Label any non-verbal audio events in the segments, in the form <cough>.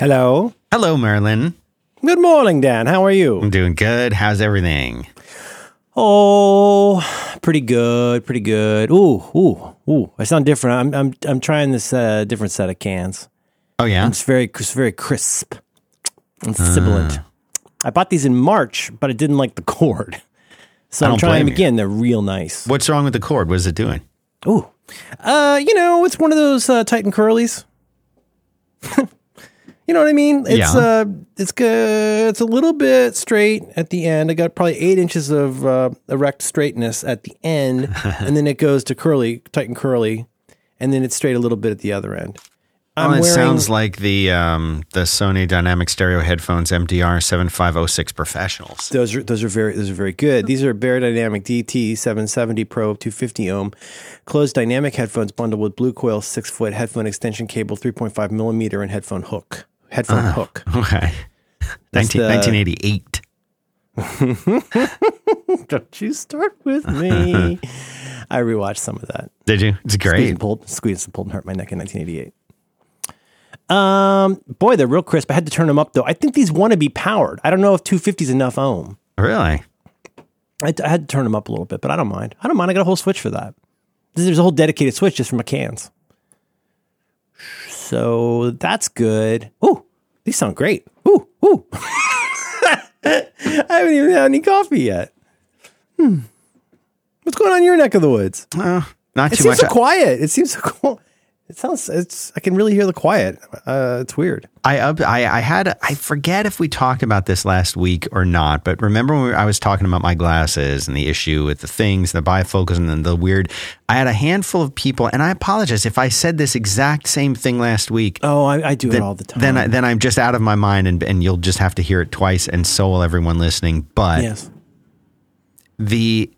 Hello. Hello, Merlin. Good morning, Dan. How are you? I'm doing good. How's everything? Oh, pretty good. Pretty good. Ooh, ooh, ooh. I sound different. I'm I'm I'm trying this uh, different set of cans. Oh yeah. It's very it's very crisp and sibilant. Ah. I bought these in March, but I didn't like the cord. <laughs> So I'm trying them blame you. again. They're real nice. What's wrong with the cord? What is it doing? Ooh. Uh, you know, it's one of those uh, Titan curlies. <laughs> you know what I mean? It's Yeah. uh it's good. It's a little bit straight at the end. I got probably eight inches of uh, erect straightness at the end, <laughs> and then it goes to curly, tight and curly, and then it's straight a little bit at the other end. I'm oh, it wearing, sounds like the um, the Sony Dynamic Stereo Headphones MDR 7506 Professionals. Those are those are very those are very good. These are Dynamic DT 770 Pro 250 ohm closed dynamic headphones bundled with blue coil six foot headphone extension cable 3.5 millimeter and headphone hook headphone Ah. hook. Okay. 19, the- 1988. <laughs> Don't you start with me. <laughs> I rewatched some of that. Did you? It's great. and pulled, squeezed and pulled and hurt my neck in 1988. Um, boy, they're real crisp. I had to turn them up though. I think these want to be powered. I don't know if 250 is enough ohm. Really? I, I had to turn them up a little bit, but I don't mind. I don't mind. I got a whole switch for that. There's a whole dedicated switch just for my cans. So that's good. Ooh, these sound great. Ooh, ooh. <laughs> I haven't even had any coffee yet. Hmm. What's going on in your neck of the woods? Uh, not It too seems much. so quiet. It seems so cool. It sounds. It's. I can really hear the quiet. Uh, it's weird. I, up, I I had I forget if we talked about this last week or not, but remember when we- I was talking about my glasses and the issue with the things, the bifocals, and then the weird. I had a handful of people, and I apologize if I said this exact same thing last week. Oh, I, I do then, it all the time. Then I, then I'm just out of my mind, and and you'll just have to hear it twice, and so will everyone listening. But yes. the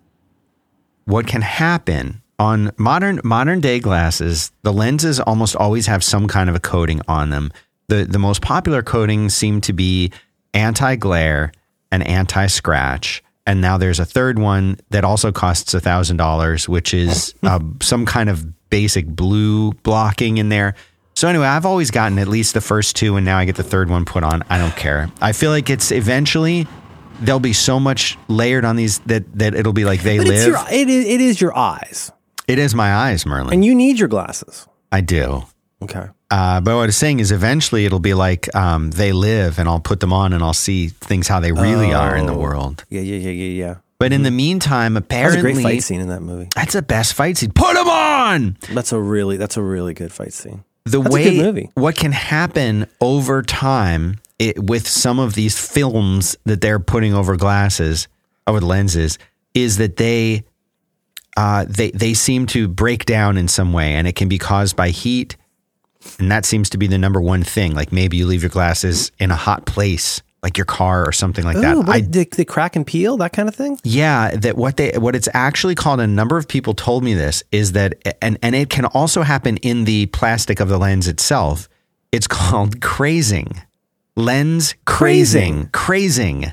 what can happen on modern modern day glasses the lenses almost always have some kind of a coating on them the the most popular coatings seem to be anti glare and anti scratch and now there's a third one that also costs a thousand dollars which is <laughs> uh, some kind of basic blue blocking in there so anyway i've always gotten at least the first two and now i get the third one put on i don't care i feel like it's eventually there'll be so much layered on these that that it'll be like they But live. your. It is. It is your eyes, it is my eyes, Merlin. and you need your glasses. I do. Okay. Uh, but what I was saying is, eventually it'll be like um, they live, and I'll put them on, and I'll see things how they really are in the Oh. world. Yeah. Yeah. Yeah. Yeah. Yeah. But in the meantime, That was apparently, a great fight scene in that movie. that's the best fight scene. Put them on. That's a really. That's a really good fight scene. the That's a way good movie. what can happen over time it, with some of these films that they're putting over glasses over lenses is that they uh, they they seem to break down in some way and it can be caused by heat and that seems to be the number one thing like maybe you leave your glasses in a hot place like your car or something like that Ooh, what, I they, they crack and peel that kind of thing. yeah, that what they what it's actually called. A number of people told me this is that, and and it can also happen in the plastic of the lens itself. It's <laughs> called crazing, lens crazing, crazing,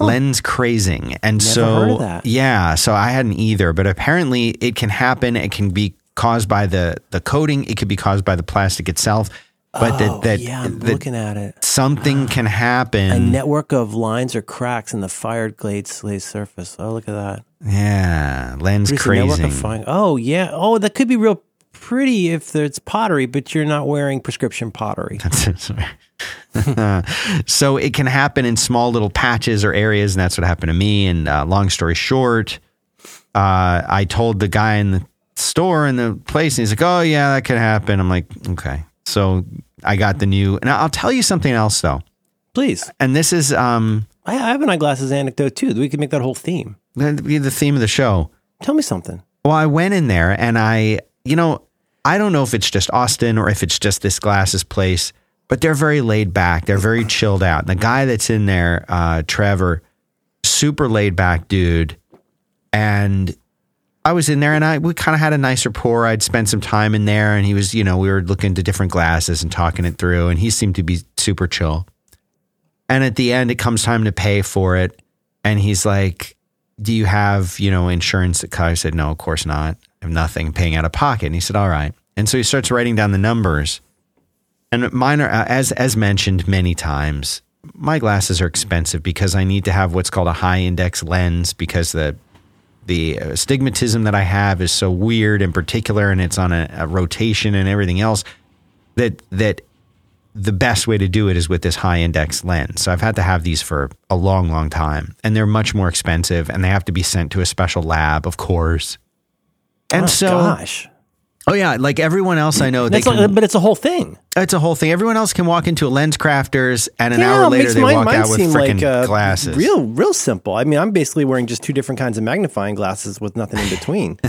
lens crazing, and Never so heard of that. yeah, so I hadn't either, but apparently it can happen. It can be caused by the the coating. It could be caused by the plastic itself. But oh, that that, yeah, I'm that looking at it. something can <sighs> happen. A network of lines or cracks in the fired glazed surface. Oh, look at that. yeah, lens crazing. fine. Oh, yeah. Oh, that could be real pretty if it's pottery, but you're not wearing prescription pottery. <laughs> so it can happen in small little patches or areas, and that's what happened to me. And uh, long story short, uh, I told the guy in the store in the place, and he's like, "Oh yeah, that could happen." I'm like, "Okay." So I got the new, and I'll tell you something else though. Please. And this is um, I have an eyeglasses anecdote too. We could make that whole theme. Be the theme of the show. Tell me something. Well, I went in there and I, you know, I don't know if it's just Austin or if it's just this glasses place, but they're very laid back. They're very chilled out. And the guy that's in there, uh, Trevor, super laid back dude. And I was in there and I we kind of had a nice rapport. I'd spent some time in there and he was, you know, we were looking to different glasses and talking it through and he seemed to be super chill. And at the end it comes time to pay for it and he's like, "Do you have, you know, insurance that covers?" I said, "No, of course not. I have nothing paying out of pocket." And he said, "All right." And so he starts writing down the numbers. And mine are, uh, as as mentioned many times, my glasses are expensive because I need to have what's called a high index lens because the the astigmatism that I have is so weird in particular, and it's on a, a rotation and everything else. That that the best way to do it is with this high index lens. So I've had to have these for a long, long time, and they're much more expensive, and they have to be sent to a special lab, of course. And Oh, so, gosh, oh yeah, like everyone else I know, they can, like- but it's a whole thing. It's a whole thing. Everyone else can walk into a LensCrafters, and an Yeah, hour later they mine- walk mine out with freaking uh, glasses. Real, real simple. I mean, I'm basically wearing just two different kinds of magnifying glasses with nothing in between. <laughs>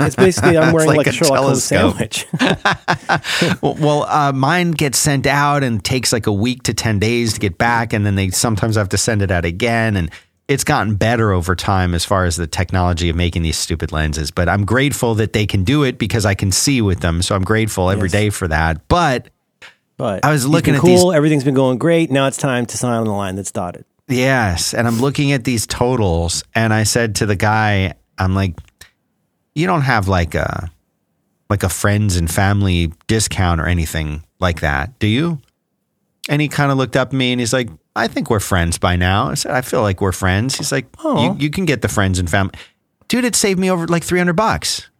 it's basically I'm wearing like like, a Sherlock Holmes sandwich. <laughs> <laughs> Well, uh, mine gets sent out and takes like a week to 10 days to get back. And then they sometimes have to send it out again. And it's gotten better over time as far as the technology of making these stupid lenses. But I'm grateful that they can do it because I can see with them. So I'm grateful every Yes. day for that. But But I was looking at cool. Everything's been going great. Now it's time to sign on the line that's dotted. yes, and I'm looking at these totals. And I said to the guy, I'm like, you don't have like a like a friends and family discount or anything like that, do you? And he kind of looked up at me and he's like, I think we're friends by now. I said, I feel like we're friends. He's like, Aw. you, you can get the friends and family. Dude, it saved me over like 300 bucks.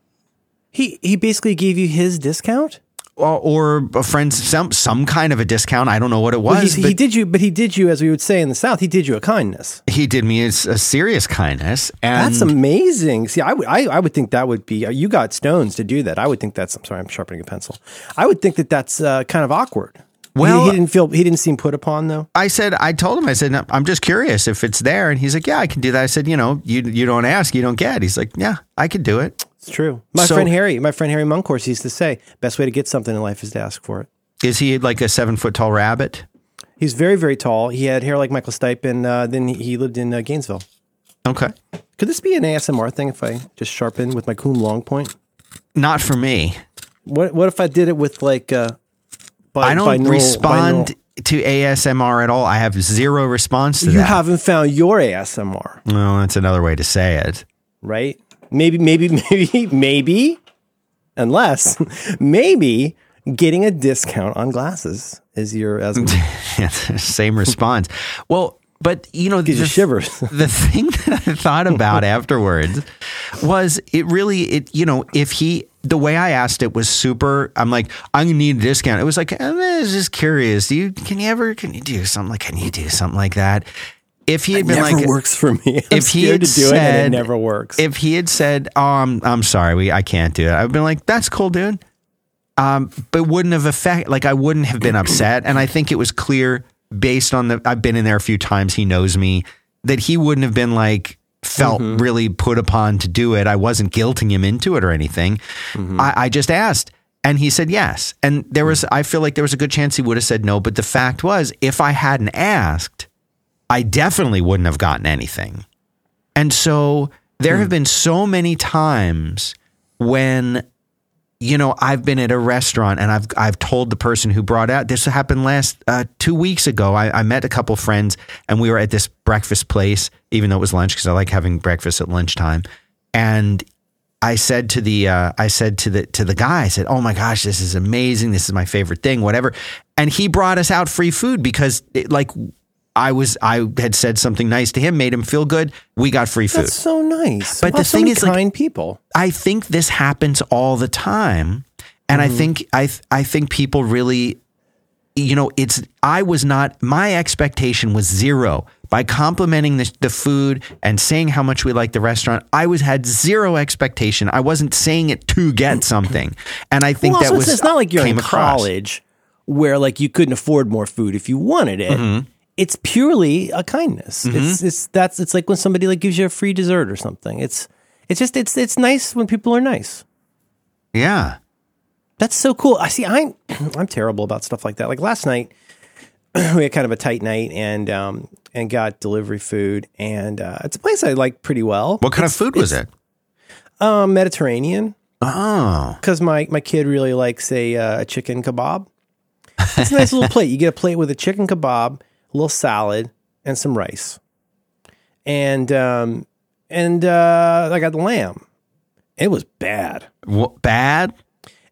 He he basically gave you his discount. Or, or a friend, some some kind of a discount. I don't know what it Well, was, he, but he did you, but he did you, as we would say in the South, he did you a kindness. he did me a, a serious kindness. And That's amazing. See, I would, I, I would think that would be. Uh, you got stones to do that. I would think that's. I'm sorry, I'm sharpening a pencil. I would think that that's uh, kind of awkward. Well- he, he uh, didn't feel. He didn't seem put upon though. I said, I told him, I said, "No, I'm just curious if it's there. And he's like, yeah, I can do that. I said, you know, you you don't ask, you don't get. He's like, yeah, I could do it. It's true. My So- friend Harry, my friend Harry Munkhorst used to say, best way to get something in life is to ask for it. Is he like a seven foot tall rabbit? He's very, very tall. He had hair like Michael Stipe, and uh, then he, lived in uh, Gainesville. Okay. Could this be an ASMR thing if I just sharpen with my Kum long point? Not for me. What What if I did it with like? Uh, I don't binaural- respond binaural- to ASMR at all. I have zero response to You that. You haven't found your ASMR, well, that's another way to say it. right? Maybe, maybe, <laughs> maybe, maybe, unless maybe getting a discount on glasses is your. <laughs> Yeah, Same response. Well, but you know, the- shivers. <laughs> the thing that I thought about afterwards was it really it you know if he the way I asked it was super I'm like I'm need a discount it was like I'm just curious do you can you ever can you do something like can you do something like that if he had been like, never like works for me. <laughs> I'm if he had to do it, said- it never works. if he had said oh I'm, I'm sorry we I can't do it I've been like that's cool dude um but wouldn't have affect like I wouldn't have been upset and I think it was clear based on the I've been in there a few times he knows me that he wouldn't have been like felt Mm-hmm. really put upon to do it I wasn't guilting him into it or anything Mm-hmm. I, I just asked and he said yes and there was I feel like there was a good chance he would have said no but the fact was if I hadn't asked I definitely wouldn't have gotten anything and so there have been so many times when you know I've been at a restaurant and I've I've told the person who brought out this happened last uh, two weeks ago. I, I met a couple friends and we were at this breakfast place, even though it was lunch because I like having breakfast at lunchtime. And I said to the uh, I said to the to the guy, I said, "Oh my gosh, this is amazing! This is my favorite thing, whatever." And he brought us out free food because, it, like, I was I had said something nice to him, made him feel good. We got free food. That's so nice. But Wow, the so thing is, like- kind people. I think this happens all the time, and I think I I think people really, you know, it's I was not my expectation was zero by complimenting the, the food and saying how much we like the restaurant. I was had zero expectation. I wasn't saying it to get something, and I think Well, that also, was it's not like you're in across. college where like you couldn't afford more food if you wanted it. Mm-hmm. It's purely a kindness. It's it's that's it's like when somebody like gives you a free dessert or something. It's it's just it's it's nice when people are nice. Yeah, That's so cool. I see. I'm <clears throat> I'm terrible about stuff like that. Like last night, <clears throat> we had kind of a tight night and um and got delivery food and uh, it's a place I like pretty well. what kind of food was it? Um, Mediterranean. Oh, because my, my kid really likes a, uh, a chicken kebab. It's a nice <laughs> little plate. You get a plate with a chicken kebab, little salad, and some rice. And um, and uh, I got the lamb. It was bad. Wha- bad.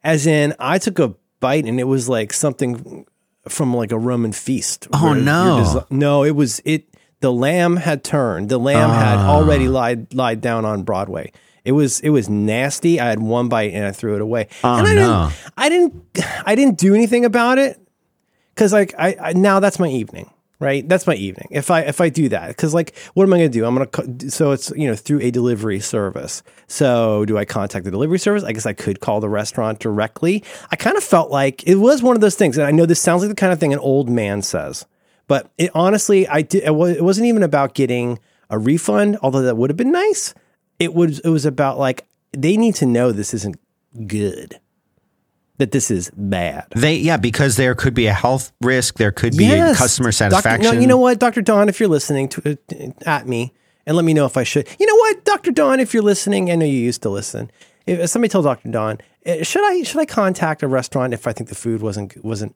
As in, I took a bite, and it was like something from like a Roman feast. Oh, no. desi- no, it was it. The lamb had turned. The lamb had Ah. already lied lied down on Broadway. It was it was nasty. I had one bite and I threw it away. Oh, and I no. didn't I didn't I didn't do anything about it because like I, I now that's my evening right? That's my evening. If i if i do that because like what am i going to do? I'm going to so it's you know through a delivery service. So do i contact the delivery service? I guess i could call the restaurant directly. I kind of felt like it was one of those things and i know this sounds like the kind of thing an old man says but it honestly i did it, was, it wasn't even about getting a refund although that would have been nice. It was it was about like they need to know this isn't good that this is bad They yeah, because there could be a health risk, there could be a Yes. customer Doctor- satisfaction. no, you know what, Dr. Don, if you're listening to uh, at me, and let me know if I should. You know what, Dr. Don, if you're listening, I know you used to listen. If somebody told Dr. Don, uh, should I should I contact a restaurant if I think the food wasn't wasn't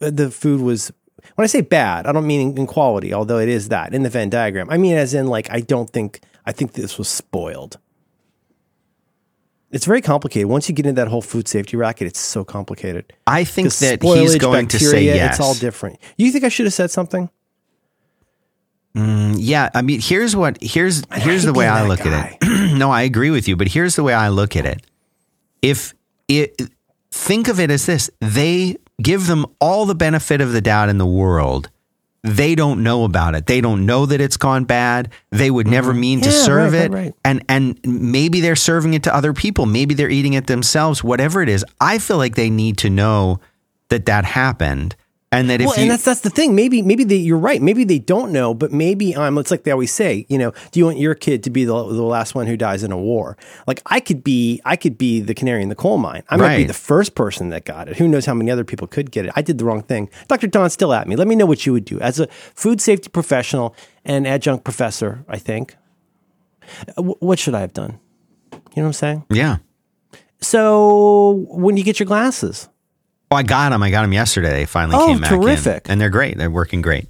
uh, the food was when I say bad, I don't mean in quality, although it is that in the Venn diagram. I mean as in like I don't think I think this was spoiled. It's very complicated. Once you get into that whole food safety racket, it's so complicated. I think that he's going to say bacteria, yes. It's all different. You think I should have said something? Mm, yeah, I mean, here's what here's here's the way I look at it. <clears throat> no, I agree with you, but here's the way I look at it. If it think of it as this, they give them all the benefit of the doubt in the world. They don't know about it. They don't know that it's gone bad. They would never mean to Mm-hmm. Yeah, serve right, it. right, right. And and maybe they're serving it to other people. Maybe they're eating it themselves. Whatever it is, I feel like they need to know that that happened, and that if well, you and that's that's the thing. Maybe maybe they, you're right. Maybe they don't know, but maybe I'm. um, it's like they always say. You know, do you want your kid to be the, the last one who dies in a war? Like I could be, I could be the canary in the coal mine. I might be the first person that got it. Who knows how many other people could get it? I did the wrong thing. Dr. Don's still at me. Let me know what you would do as a food safety professional and adjunct professor. I think. Uh, wh- What should I have done? You know what I'm saying? yeah. So when you get your glasses, Oh, I got them. I got them yesterday. They finally Oh, came back in. terrific. and they're great. They're working great.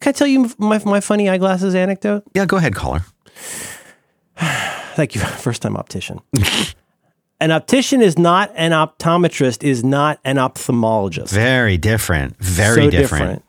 can I tell you my my funny eyeglasses anecdote? Yeah, go ahead, caller. <sighs> Thank you. <laughs> First time optician. <laughs> an optician is not an optometrist, is not an ophthalmologist. Very different. Very So different. different.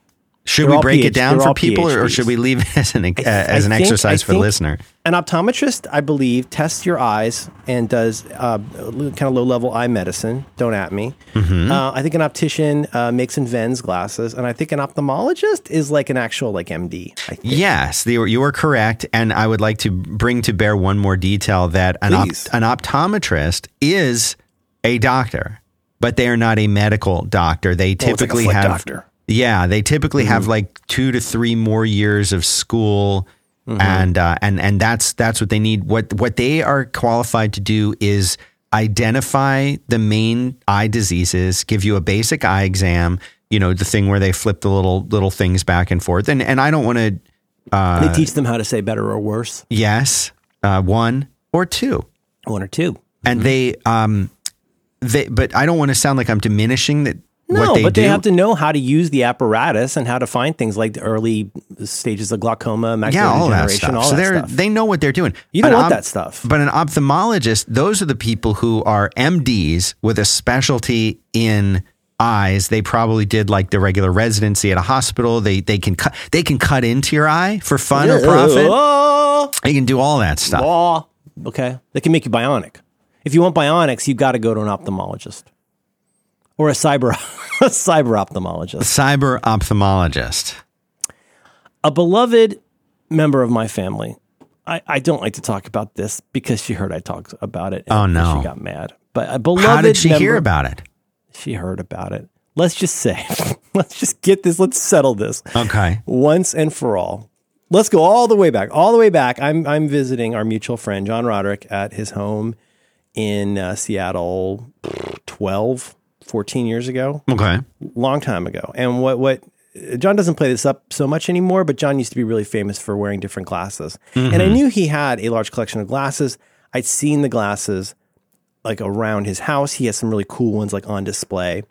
Should They're we break PhD it down they're for people, or, or should we leave it as an uh, as an think- exercise for the listener? An optometrist, I believe, tests your eyes and does uh, kind of low level eye medicine. Don't at me. Mm-hmm. Uh, I think an optician uh, makes and vends glasses, and I think an ophthalmologist is like an actual like MD. I think. Yes, you are, you are correct, and I would like to bring to bear one more detail that an op- an optometrist is a doctor, but they are not a medical doctor. They like a typically foot have doctor. Mm-hmm. Yeah, they typically have like two to three more years of school, Mm-hmm. and uh, and and that's that's what they need. What what they are qualified to do is identify the main eye diseases, give you a basic eye exam. You know, the thing where they flip the little little things back and forth. And and I don't want to. Uh, they teach them how to say better or worse, yes, uh, one or two, one or two. and Mm-hmm. they um, they. But I don't want to sound like I'm diminishing that. No, they but do. they have to know how to use the apparatus and how to find things like the early stages of glaucoma, macular yeah, all that degeneration, stuff. all so that they're stuff. they know what they're doing. You don't An want that stuff. But an ophthalmologist, those are the people who are MDs with a specialty in eyes. They probably did like the regular residency at a hospital. They they can cut they can cut into your eye for fun or profit. Oh, They can do all that stuff. oh. Okay, they can make you bionic. If you want bionics, you've got to go to an ophthalmologist or a cyber <laughs> a cyber ophthalmologist. Cyber ophthalmologist. A beloved member of my family. I, I don't like to talk about this because she heard I talked about it. and Oh, no. she got mad. But a beloved How did she member, hear about it? She heard about it. Let's just say, <laughs> let's just get this. Let's settle this. Okay. once and for all. Let's go all the way back. All the way back. I'm I'm visiting our mutual friend John Roderick at his home in uh, Seattle 12, 14 years ago. Okay. Long time ago. And what what John doesn't play this up so much anymore, but John used to be really famous for wearing different glasses. And I knew he had a large collection of glasses. I'd seen the glasses like around his house. He has some really cool ones like on display.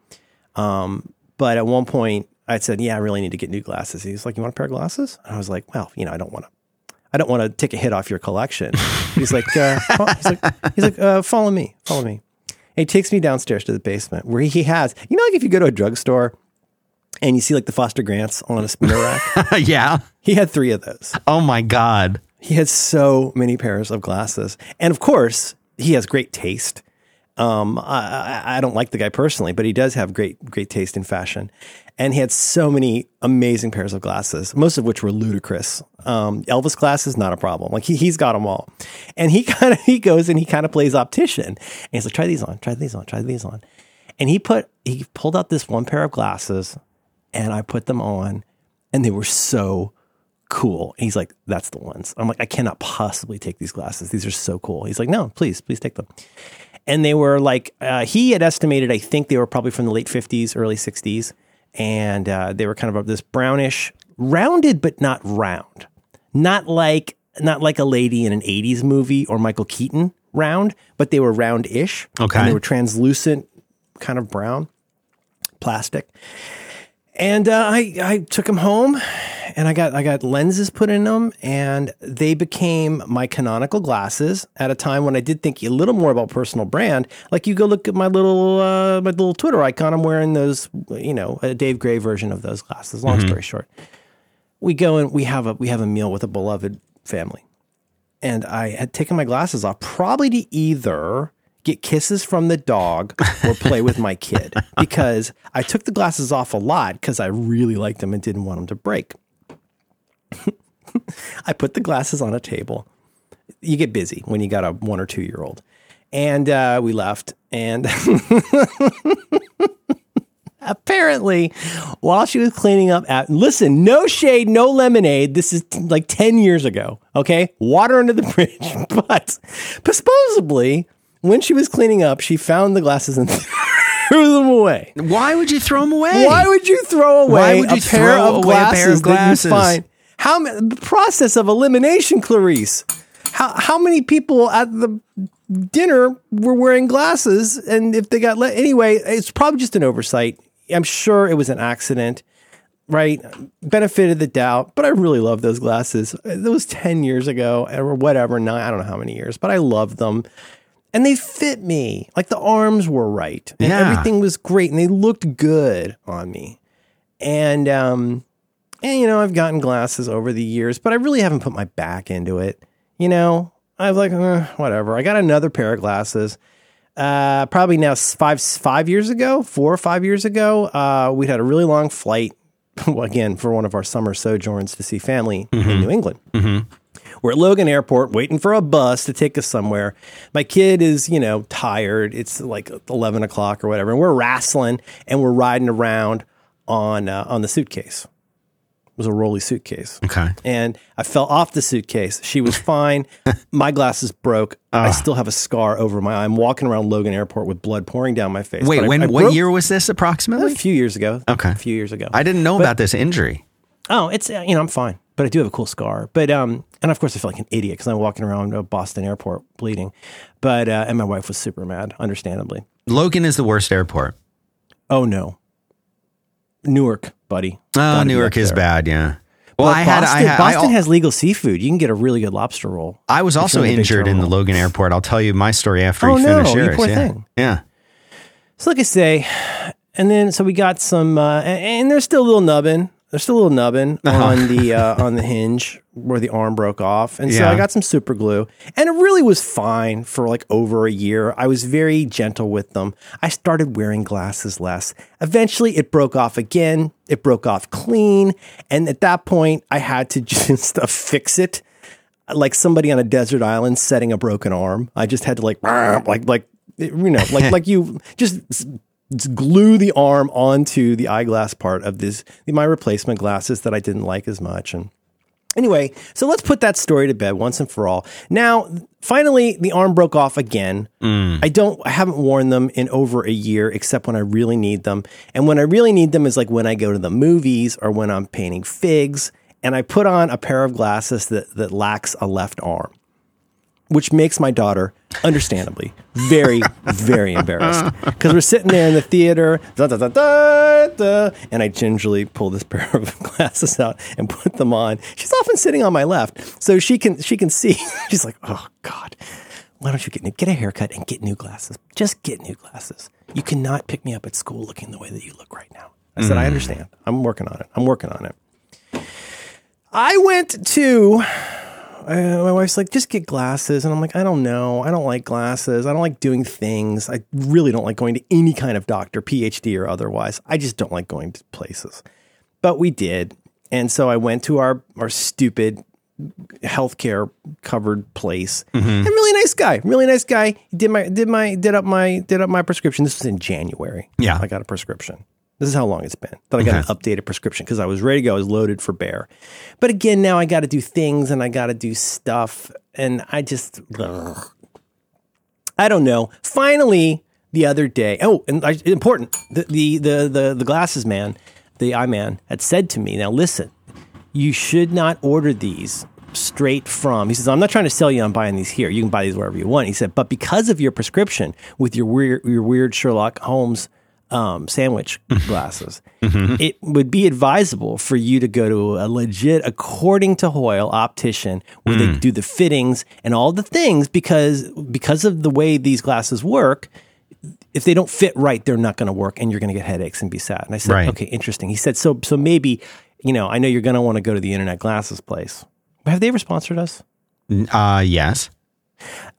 Um, but at one point, I said, "Yeah, I really need to get new glasses." He's like, "You want a pair of glasses?" And I was like, "Well, you know, I don't want to. I don't want to take a hit off your collection." <laughs> he's like, uh, "He's like, he's like, uh, follow me, follow me." He takes me downstairs to the basement where he has, you know, like if you go to a drugstore and you see like the Foster Grants on a spinner rack, <laughs> yeah. he had three of those. Oh my God. He had so many pairs of glasses. And of course, he has great taste. Um, I, I, I don't like the guy personally, but he does have great, great taste in fashion. And he had so many amazing pairs of glasses, most of which were ludicrous. Um, Elvis glasses, not a problem. Like he, he's got them all. And he <laughs> kind of, he goes and he kind of plays optician. And he's like, try these on, try these on, try these on. And he put, he pulled out this one pair of glasses and I put them on and they were so cool. And he's like, that's the ones. I'm like, I cannot possibly take these glasses. These are so cool. He's like, no, please, please take them. And they were like, uh, he had estimated, I think they were probably from the late 50s, early 60s. And uh, they were kind of this brownish, rounded, but not round. Not like, not like a lady in an 80s movie or Michael Keaton round, but they were round-ish. Okay. And they were translucent, kind of brown, plastic. And uh, I I took them home, and I got I got lenses put in them, and they became my canonical glasses at a time when I did think a little more about personal brand. Like you go look at my little uh, my little Twitter icon. I'm wearing those, you know, a Dave Gray version of those glasses. Long story short, we go and we have a we have a meal with a beloved family, and I had taken my glasses off, probably to either get kisses from the dog or play with my kid <laughs> because I took the glasses off a lot because I really liked them and didn't want them to break. <laughs> I put the glasses on a table. You get busy when you got a one or two year old. And uh, we left. And <laughs> apparently, while she was cleaning up, at, listen, no shade, no lemonade. This is t- like 10 years ago. Okay. Water under the <laughs> bridge. But supposedly, when she was cleaning up, she found the glasses and threw them away. Why would you throw them away? Why would you throw away Why would you a pair throw away a glasses, pair of glasses? that you find? How the process of elimination, Clarice? How how many people at the dinner were wearing glasses, and if they got let anyway, it's probably just an oversight. I'm sure it was an accident, right? Benefit of the doubt, but I really love those glasses. It was ten years ago or whatever. Nine, I don't know how many years, but I love them and they fit me. Like the arms were right, and Yeah. everything was great, and they looked good on me. And um, and you know, I've gotten glasses over the years, but I really haven't put my back into it. You know, I was like, eh, whatever. I got another pair of glasses. Uh, probably now five five years ago, four or five years ago. Uh, we had a really long flight. <laughs> Again, for one of our summer sojourns to see family in New England. We're at Logan Airport waiting for a bus to take us somewhere. My kid is, you know, tired. It's like 11 o'clock or whatever. And we're wrestling and we're riding around on, uh, on the suitcase. Was a rolly suitcase. Okay. And I fell off the suitcase. She was <laughs> fine. my glasses broke. I still have a scar over my eye. I'm walking around Logan Airport with blood pouring down my face. Wait, But when I what broke- year was this approximately? A few years ago. Okay. A few years ago. I didn't know about this injury. Oh, it's uh, you know I'm fine, but I do have a cool scar. But um, and of course I feel like an idiot because I'm walking around uh, Boston Airport bleeding. But uh, and my wife was super mad, understandably. Logan is the worst airport. Oh no, Newark, buddy. Oh, Newark is bad. Yeah. Well, Well, I had, Boston, I had, Boston I, has legal seafood. You can get a really good lobster roll. I was also you're in the big injured in the. Logan airport. I'll tell you my story after Oh, you no, finish you yours. poor yeah. thing. Yeah. So like I say, and then so we got some, uh, and, and there's still a little nubbin. There's still a little nubbin <laughs> on the uh, on the hinge where the arm broke off, and so Yeah. I got some super glue, and it really was fine for like over a year. I was very gentle with them. I started wearing glasses less. Eventually, it broke off again. It broke off clean, and at that point, I had to <laughs> just uh, fix it like somebody on a desert island setting a broken arm. I just had to like <laughs> like like you know like like you just glue the arm onto the eyeglass part of this my replacement glasses that I didn't like as much and Anyway, so let's put that story to bed once and for all. Now, finally, the arm broke off again. Mm. I don't, I haven't worn them in over a year, except when I really need them. And when I really need them is like when I go to the movies or when I'm painting figs. And I put on a pair of glasses that, that lacks a left arm, which makes my daughter, understandably, very, <laughs> very embarrassed. Because we're sitting there in the theater, da, da, da, and I gingerly pull this <laughs> pair of glasses out and put them on. She's often sitting on my left, so she can she can see. <laughs> She's like, "Oh God, why don't you get new, get a haircut and get new glasses? Just get new glasses. You cannot pick me up at school looking the way that you look right now. I said, I mm. understand. I'm working on it. I'm working on it. I went to uh, my wife's like, just get glasses. And I'm like, I don't know. I don't like glasses. I don't like doing things. I really don't like going to any kind of doctor, PhD or otherwise. I just don't like going to places. But we did. And so I went to our, our stupid healthcare covered place. And really nice guy. Really nice guy. He did my did my did up my did up my prescription. This was in January. Yeah. I got a prescription. This is how long it's been that I got an updated prescription because I was ready to go. I was loaded for bear. But again, now I got to do things and I got to do stuff. And I just, ugh. I don't know. Finally, the other day, oh, and I, important, the, the, the, the, the glasses man, the eye man had said to me, now listen, you should not order these straight from. He says, I'm not trying to sell you on buying these here. You can buy these wherever you want. He said, but because of your prescription with your weird, your weird Sherlock Holmes um, sandwich <laughs> glasses, it would be advisable for you to go to a legit, according to Hoyle, optician where they do the fittings and all the things because because of the way these glasses work. If they don't fit right, they're not going to work, and you're going to get headaches and be sad. And I said, Right. okay, interesting. He said, so so maybe you know, I know you're going to want to go to the internet glasses place. Have they ever sponsored us? Uh, yes.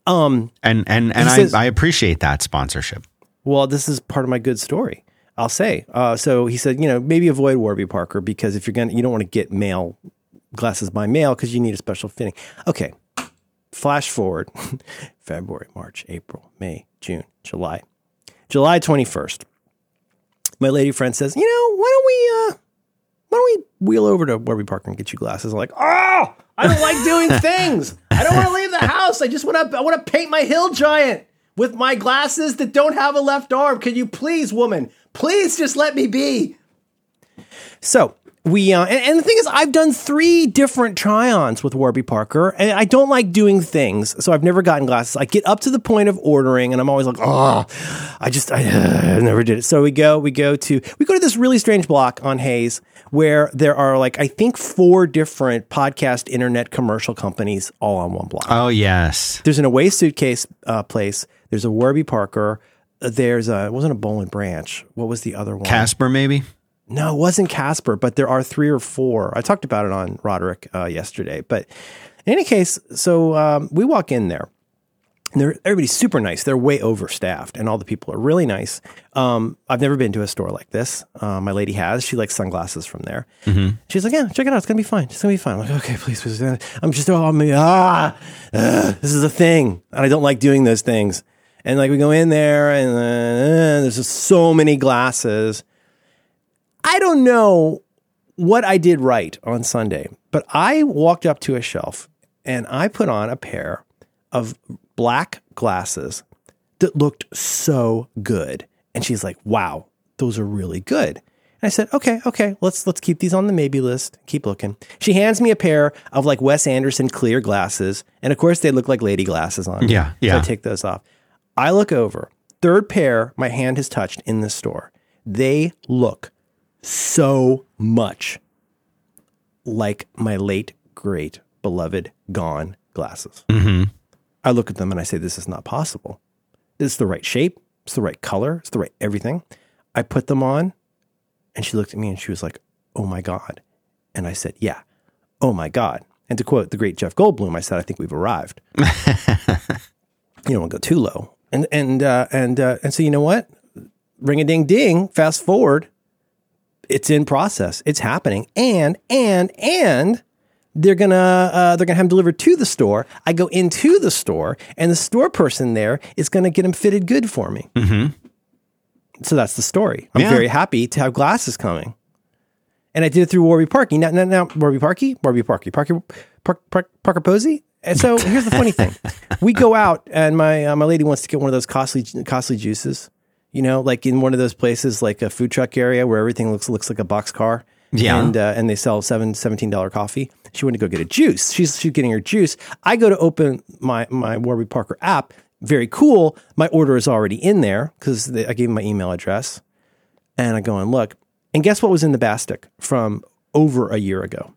Um, And and and I, says- I appreciate that sponsorship. Well, this is part of my good story. I'll say. Uh, so he said, you know, maybe avoid Warby Parker because if you're gonna, you don't want to get mail glasses by mail because you need a special fitting. Okay. Flash forward, <laughs> February, March, April, May, June, July, July twenty first. My lady friend says, you know, why don't we, uh, why don't we wheel over to Warby Parker and get you glasses? I'm like, oh, I don't like doing <laughs> things. I don't want to leave the house. I just want to, I want to paint my hill giant with my glasses that don't have a left arm. Can you please, woman, please just let me be? So we, uh, and, and the thing is, I've done three different try-ons with Warby Parker, and I don't like doing things, so I've never gotten glasses. I get up to the point of ordering, and I'm always like, oh, I just, I, uh, never did it. So we go, we go to, we go to this really strange block on Hayes where there are like I think four different podcast internet commercial companies all on one block. Oh yes. There's an away suitcase uh, place. There's a Warby Parker. Uh, There's a it wasn't a Boll and Branch. What was the other one? Casper maybe. No, it wasn't Casper, but there are three or four. I talked about it on Roderick uh, yesterday. But in any case, so um, we walk in there. And they're, everybody's super nice. They're way overstaffed, and all the people are really nice. Um, I've never been to a store like this. Uh, my lady has. She likes sunglasses from there. She's like, "Yeah, check it out. It's gonna be fine. It's gonna be fine." I'm like, "Okay, please, please." I'm just, oh, I'm, ah, ugh, this is a thing, and I don't like doing those things. And like, we go in there, and uh, there's just so many glasses. I don't know what I did right on Sunday, but I walked up to a shelf and I put on a pair of black glasses that looked so good. And she's like, "Wow, those are really good." And I said, "Okay, okay, let's let's keep these on the maybe list. Keep looking." She hands me a pair of like Wes Anderson clear glasses, and of course they look like lady glasses on. me. Yeah, So yeah. I take those off. I look over. Third pair my hand has touched in this store. They look so much like my late, great, beloved, gone glasses. Mm-hmm. I look at them and I say, This is not possible. It's the right shape. It's the right color. It's the right everything. I put them on and she looked at me and she was like, Oh my God. And I said, Yeah. Oh my God. And to quote the great Jeff Goldblum, I said, I think we've arrived. <laughs> you don't want to go too low. And and uh, and uh, and so you know what? Ring a ding ding. Fast forward. It's in process. It's happening. And and and they're gonna uh, they're gonna have them delivered to the store. I go into the store, and the store person there is gonna get them fitted good for me. Mm-hmm. So that's the story. I'm Yeah. very happy to have glasses coming, and I did it through Warby Parky. Now, now, now Warby Parky, Warby Parky, Parker, Park, Park, Parker Posey. And so here's the funny thing: we go out, and my uh, my lady wants to get one of those costly costly juices. You know, like in one of those places, like a food truck area where everything looks looks like a box car. Yeah. and uh, and they sell seven seventeen dollar coffee. She went to go get a juice. She's she's getting her juice. I go to open my my Warby Parker app. Very cool. My order is already in there because I gave them my email address, and I go and look. And guess what was in the basket from over a year ago?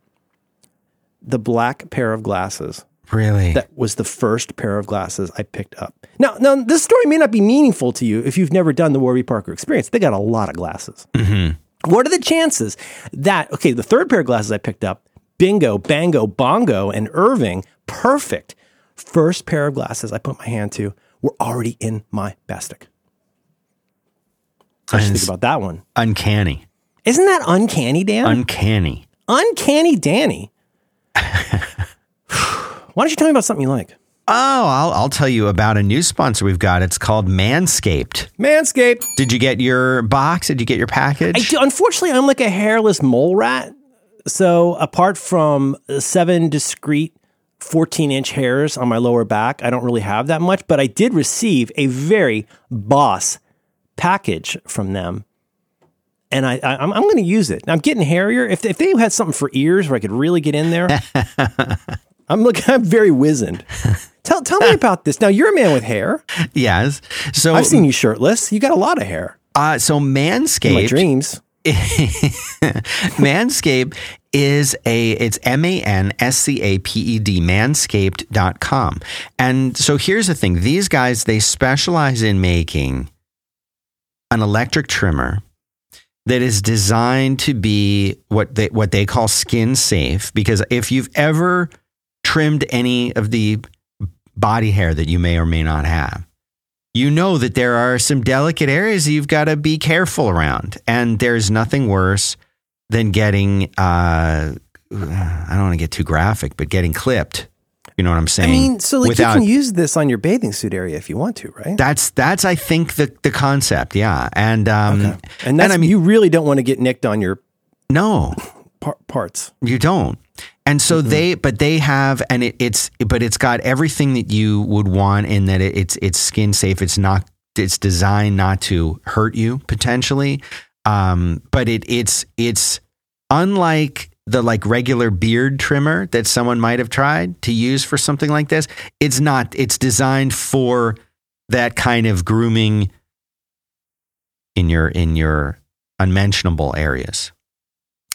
The black pair of glasses Really? That was the first pair of glasses I picked up. Now, now this story may not be meaningful to you if you've never done the Warby Parker experience. They got a lot of glasses. Mm-hmm. What are the chances that okay, the third pair of glasses I picked up, Bingo, Bango, Bongo, and Irving, perfect. First pair of glasses I put my hand to were already in my bastic. I just think about that one. Uncanny. Isn't that uncanny, Dan? Uncanny. uncanny Danny. Why don't you tell me about something you like? Oh, I'll, I'll tell you about a new sponsor we've got. It's called Manscaped. Manscaped. Did you get your box? Did you get your package? I do, unfortunately, I'm like a hairless mole rat. So apart from seven discrete 14 inch hairs on my lower back, I don't really have that much. But I did receive a very boss package from them. And I, I, I'm, I'm going to use it. I'm getting hairier. If, if they had something for ears where I could really get in there, <laughs> I'm looking. <laughs> I'm very wizened. Tell, tell me <laughs> about this. Now you're a man with hair. yes. So, I've seen you shirtless. You got a lot of hair. uh, so In my Manscaped. dreams. <laughs> Manscaped is a it's M A N S C A P E D manscaped.com. And so here's the thing. These guys they specialize in making an electric trimmer that is designed to be what they what they call skin safe because if you've ever trimmed any of the body hair that you may or may not have you know that there are some delicate areas you've got to be careful around. And there's nothing worse than getting, uh, I don't want to get too graphic, but getting clipped. You know what I'm saying? I mean, so like Without- you can use this on your bathing suit area if you want to, right? that's, that's, I think the, the concept. Yeah. And, um, and that's I mean- you really don't want to get nicked on your no, <laughs> par- parts. You don't. And so they, but they have, and it, it's, but it's got everything that you would want in that it, it's, it's skin safe. It's not, it's designed not to hurt you potentially. Um, but it, it's, it's unlike the like regular beard trimmer that someone might have tried to use for something like this. It's not, it's designed for that kind of grooming in your, in your unmentionable areas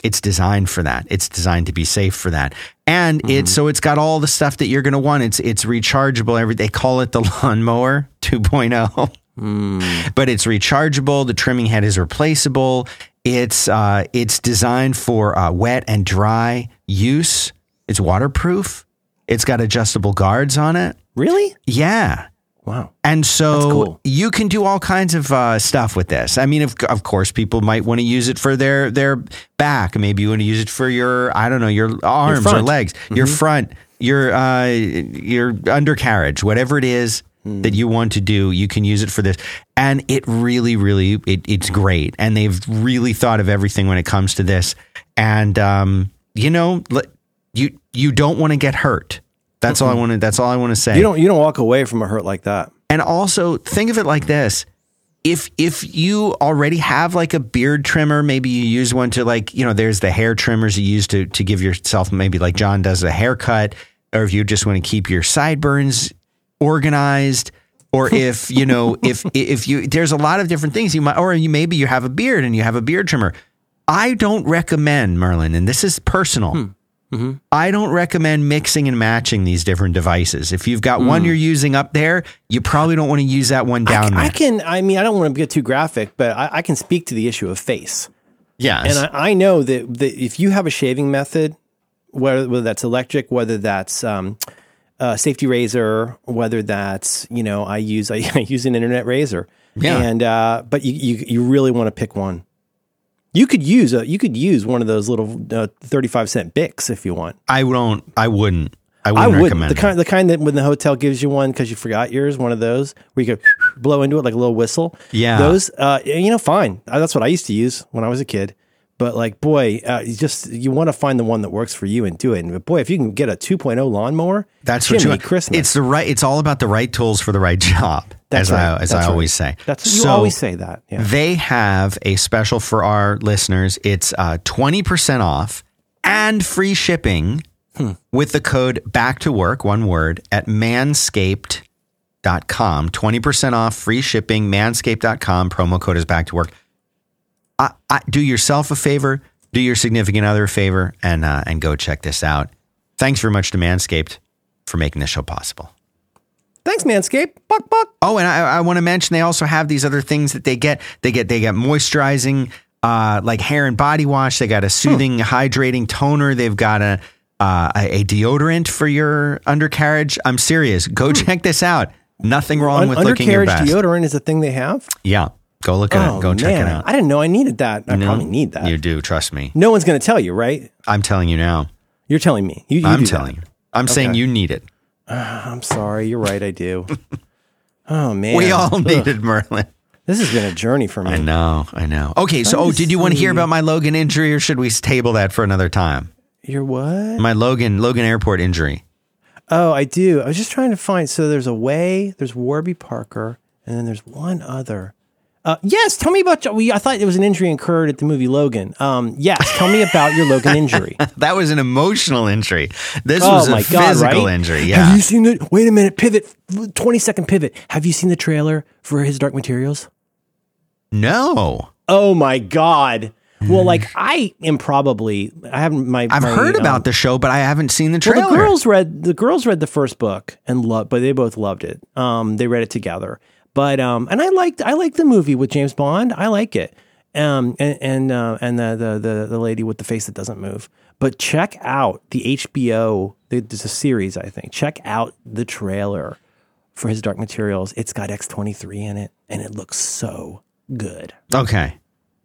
it's designed for that. It's designed to be safe for that. And it's so it's got all the stuff that you're going to want. It's it's rechargeable every they call it the lawnmower <laughs> 2.0. But it's rechargeable. The trimming head is replaceable. It's uh, it's designed for uh, wet and dry use. It's waterproof. It's got adjustable guards on it. Really? Yeah. Wow. And so cool. you can do all kinds of uh, stuff with this. I mean, of, of course, people might want to use it for their their back. Maybe you want to use it for your I don't know your arms or front. Mm-hmm. legs, your front, your uh, your undercarriage, whatever it is Hmm. that you want to do. You can use it for this, and it really, really, it, it's great. And they've really thought of everything when it comes to this. And um, you know, you you don't want to get hurt. That's all I want to. That's all I want to say. You don't you don't walk away from a hurt like that. And also think of it like this. If if you already have like a beard trimmer, maybe you use one to like, you know, there's the hair trimmers you use to to give yourself maybe like John does a haircut, or if you just want to keep your sideburns organized, or <laughs> if, you know, if if you there's a lot of different things you might or you maybe you have a beard and you have a beard trimmer. I don't recommend Merlin, and this is personal. Hmm. I don't recommend mixing and matching these different devices. If you've got one you're using up there, you probably don't want to use that one down I there. can I mean I don't want to get too graphic, but I, I can speak to the issue of face. yes. And I, I know that, that if you have a shaving method, whether, whether that's electric, whether that's um, a safety razor, whether that's you know I use I, <laughs> I use an internet razor, Yeah. And uh, but you, you you really want to pick one. You could use a you could use one of those little uh, thirty five cent Bics if you want. I don't. I wouldn't. I I wouldn't would recommend the kind the kind that when the hotel gives you one because you forgot yours, one of those where you go <laughs> blow into it like a little whistle. Yeah. those uh, you know, fine. Uh, That's what I used to use when I was a kid. But like, boy, uh, you just you want to find the one that works for you and do it. And boy, if you can get a 2.0 lawnmower, That's what you want. Christmas. It's the right. It's all about the right tools for the right <laughs> job. That's as right. I as That's I right. always say. That's you So always say that. Yeah. They have a special for our listeners. It's uh, twenty percent off and free shipping Hmm. with the code back to work, one word, at manscaped.com. 20% off, free shipping, manscaped.com. Promo code is back to work. I, I, do yourself a favor, do your significant other a favor, and, uh, and go check this out. Thanks very much to Manscaped. for making this show possible. Thanks, Manscaped. Buck, buck. Oh, and I, I want to mention they also have these other things that they get. They get they get moisturizing, uh, like hair and body wash. They got a soothing, hydrating toner. They've got a uh, a, deodorant for your undercarriage. I'm serious. Go check this out. Nothing wrong Un- with looking your undercarriage deodorant is a thing they have. Yeah, go look at it. Go check it out. Oh, I didn't know I needed that. I know? probably need that. You do. Trust me. no one's going to tell you, right? I'm telling you now. You're telling me. You, you I'm do that. telling you. I'm saying you need it. <sighs> I'm sorry. You're right. I do. <laughs> oh man, We all Ugh. needed Merlin. This has been a journey for me. I know. I know. Okay. So, oh, did you want to hear about my Logan injury, or should we table that for another time? You're what? My Logan Logan Airport injury. Oh, I do. I was just trying to find. So there's a way. There's Warby Parker, and then there's one other. Uh, yes, tell me about. We, I thought it was an injury incurred at the movie Logan. Um, yes, tell me about your Logan injury. <laughs> That was an emotional injury. This oh was a god! physical right? injury. Have you seen the? Wait a minute. Pivot. Twenty second pivot. Have you seen the trailer for His Dark Materials? no. Oh my god. Well, like I am probably I haven't my I've my, heard um, about the show, but I haven't seen the trailer. Well, the girls read the girls read the first book and loved, but they both loved it. Um, they read it together. But um, and I liked I liked the movie with James Bond. I like it. Um, and and uh, and the, the the the lady with the face that doesn't move. But check out the HBO. There's a series, I think. Check out the trailer for his Dark Materials. It's got X twenty three in it, and it looks so good. okay.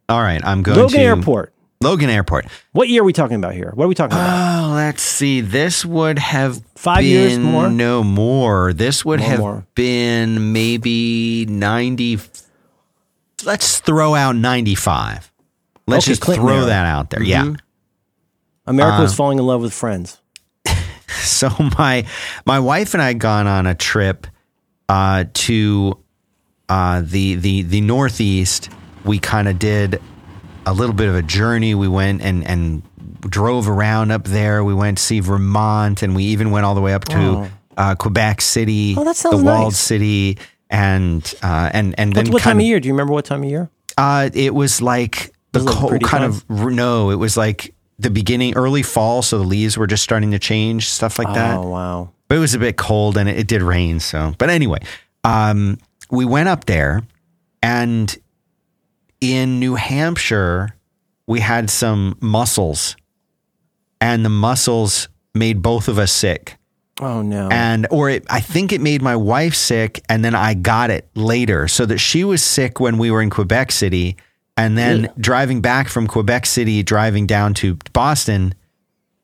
All right. I'm going Logan to Airport. Logan Airport. What year are we talking about here? What are we talking about? Oh, let's see. This would have Five been, years more? No more. This would No have more. been maybe ninety. Let's throw out ninety-five. Let's Okay, just Clinton throw era. Mm-hmm. that out there. Yeah. America uh, was falling in love with Friends. <laughs> So my my wife and I had gone on a trip uh, to uh, the the the Northeast. We kind of did a little bit of a journey. We went and and drove around up there. We went to see Vermont, and we even went all the way up to Oh. uh, Quebec City, Oh, that sounds the walled nice. city, and uh, and and then What, what time kind of year? Do you remember what time of year? uh, it was like the Was cold, kind of no. It was like the beginning, early fall, so the leaves were just starting to change, stuff like that. Oh wow. But it was a bit cold and it, it did rain. So, but anyway, um, we went up there, and in New Hampshire, we had some mussels, and the mussels made both of us sick Oh no. and or it, I think it made my wife sick, and then I got it later, so that she was sick when we were in Quebec City, and then driving back from Quebec City, driving down to Boston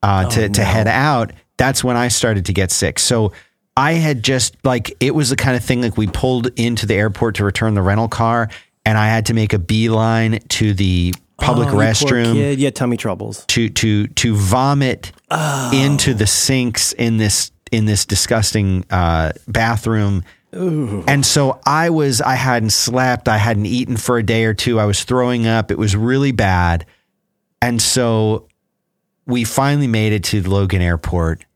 uh, to to head out. That's when I started to get sick. So I had just like it was the kind of thing like we pulled into the airport to return the rental car, and I had to make a beeline to the public Oh, restroom Kid. Yeah, tummy troubles. to to to vomit Oh. into the sinks in this in this disgusting uh, bathroom. And so I was I hadn't slept, I hadn't eaten for a day or two. I was throwing up. It was really bad. And so we finally made it to Logan Airport.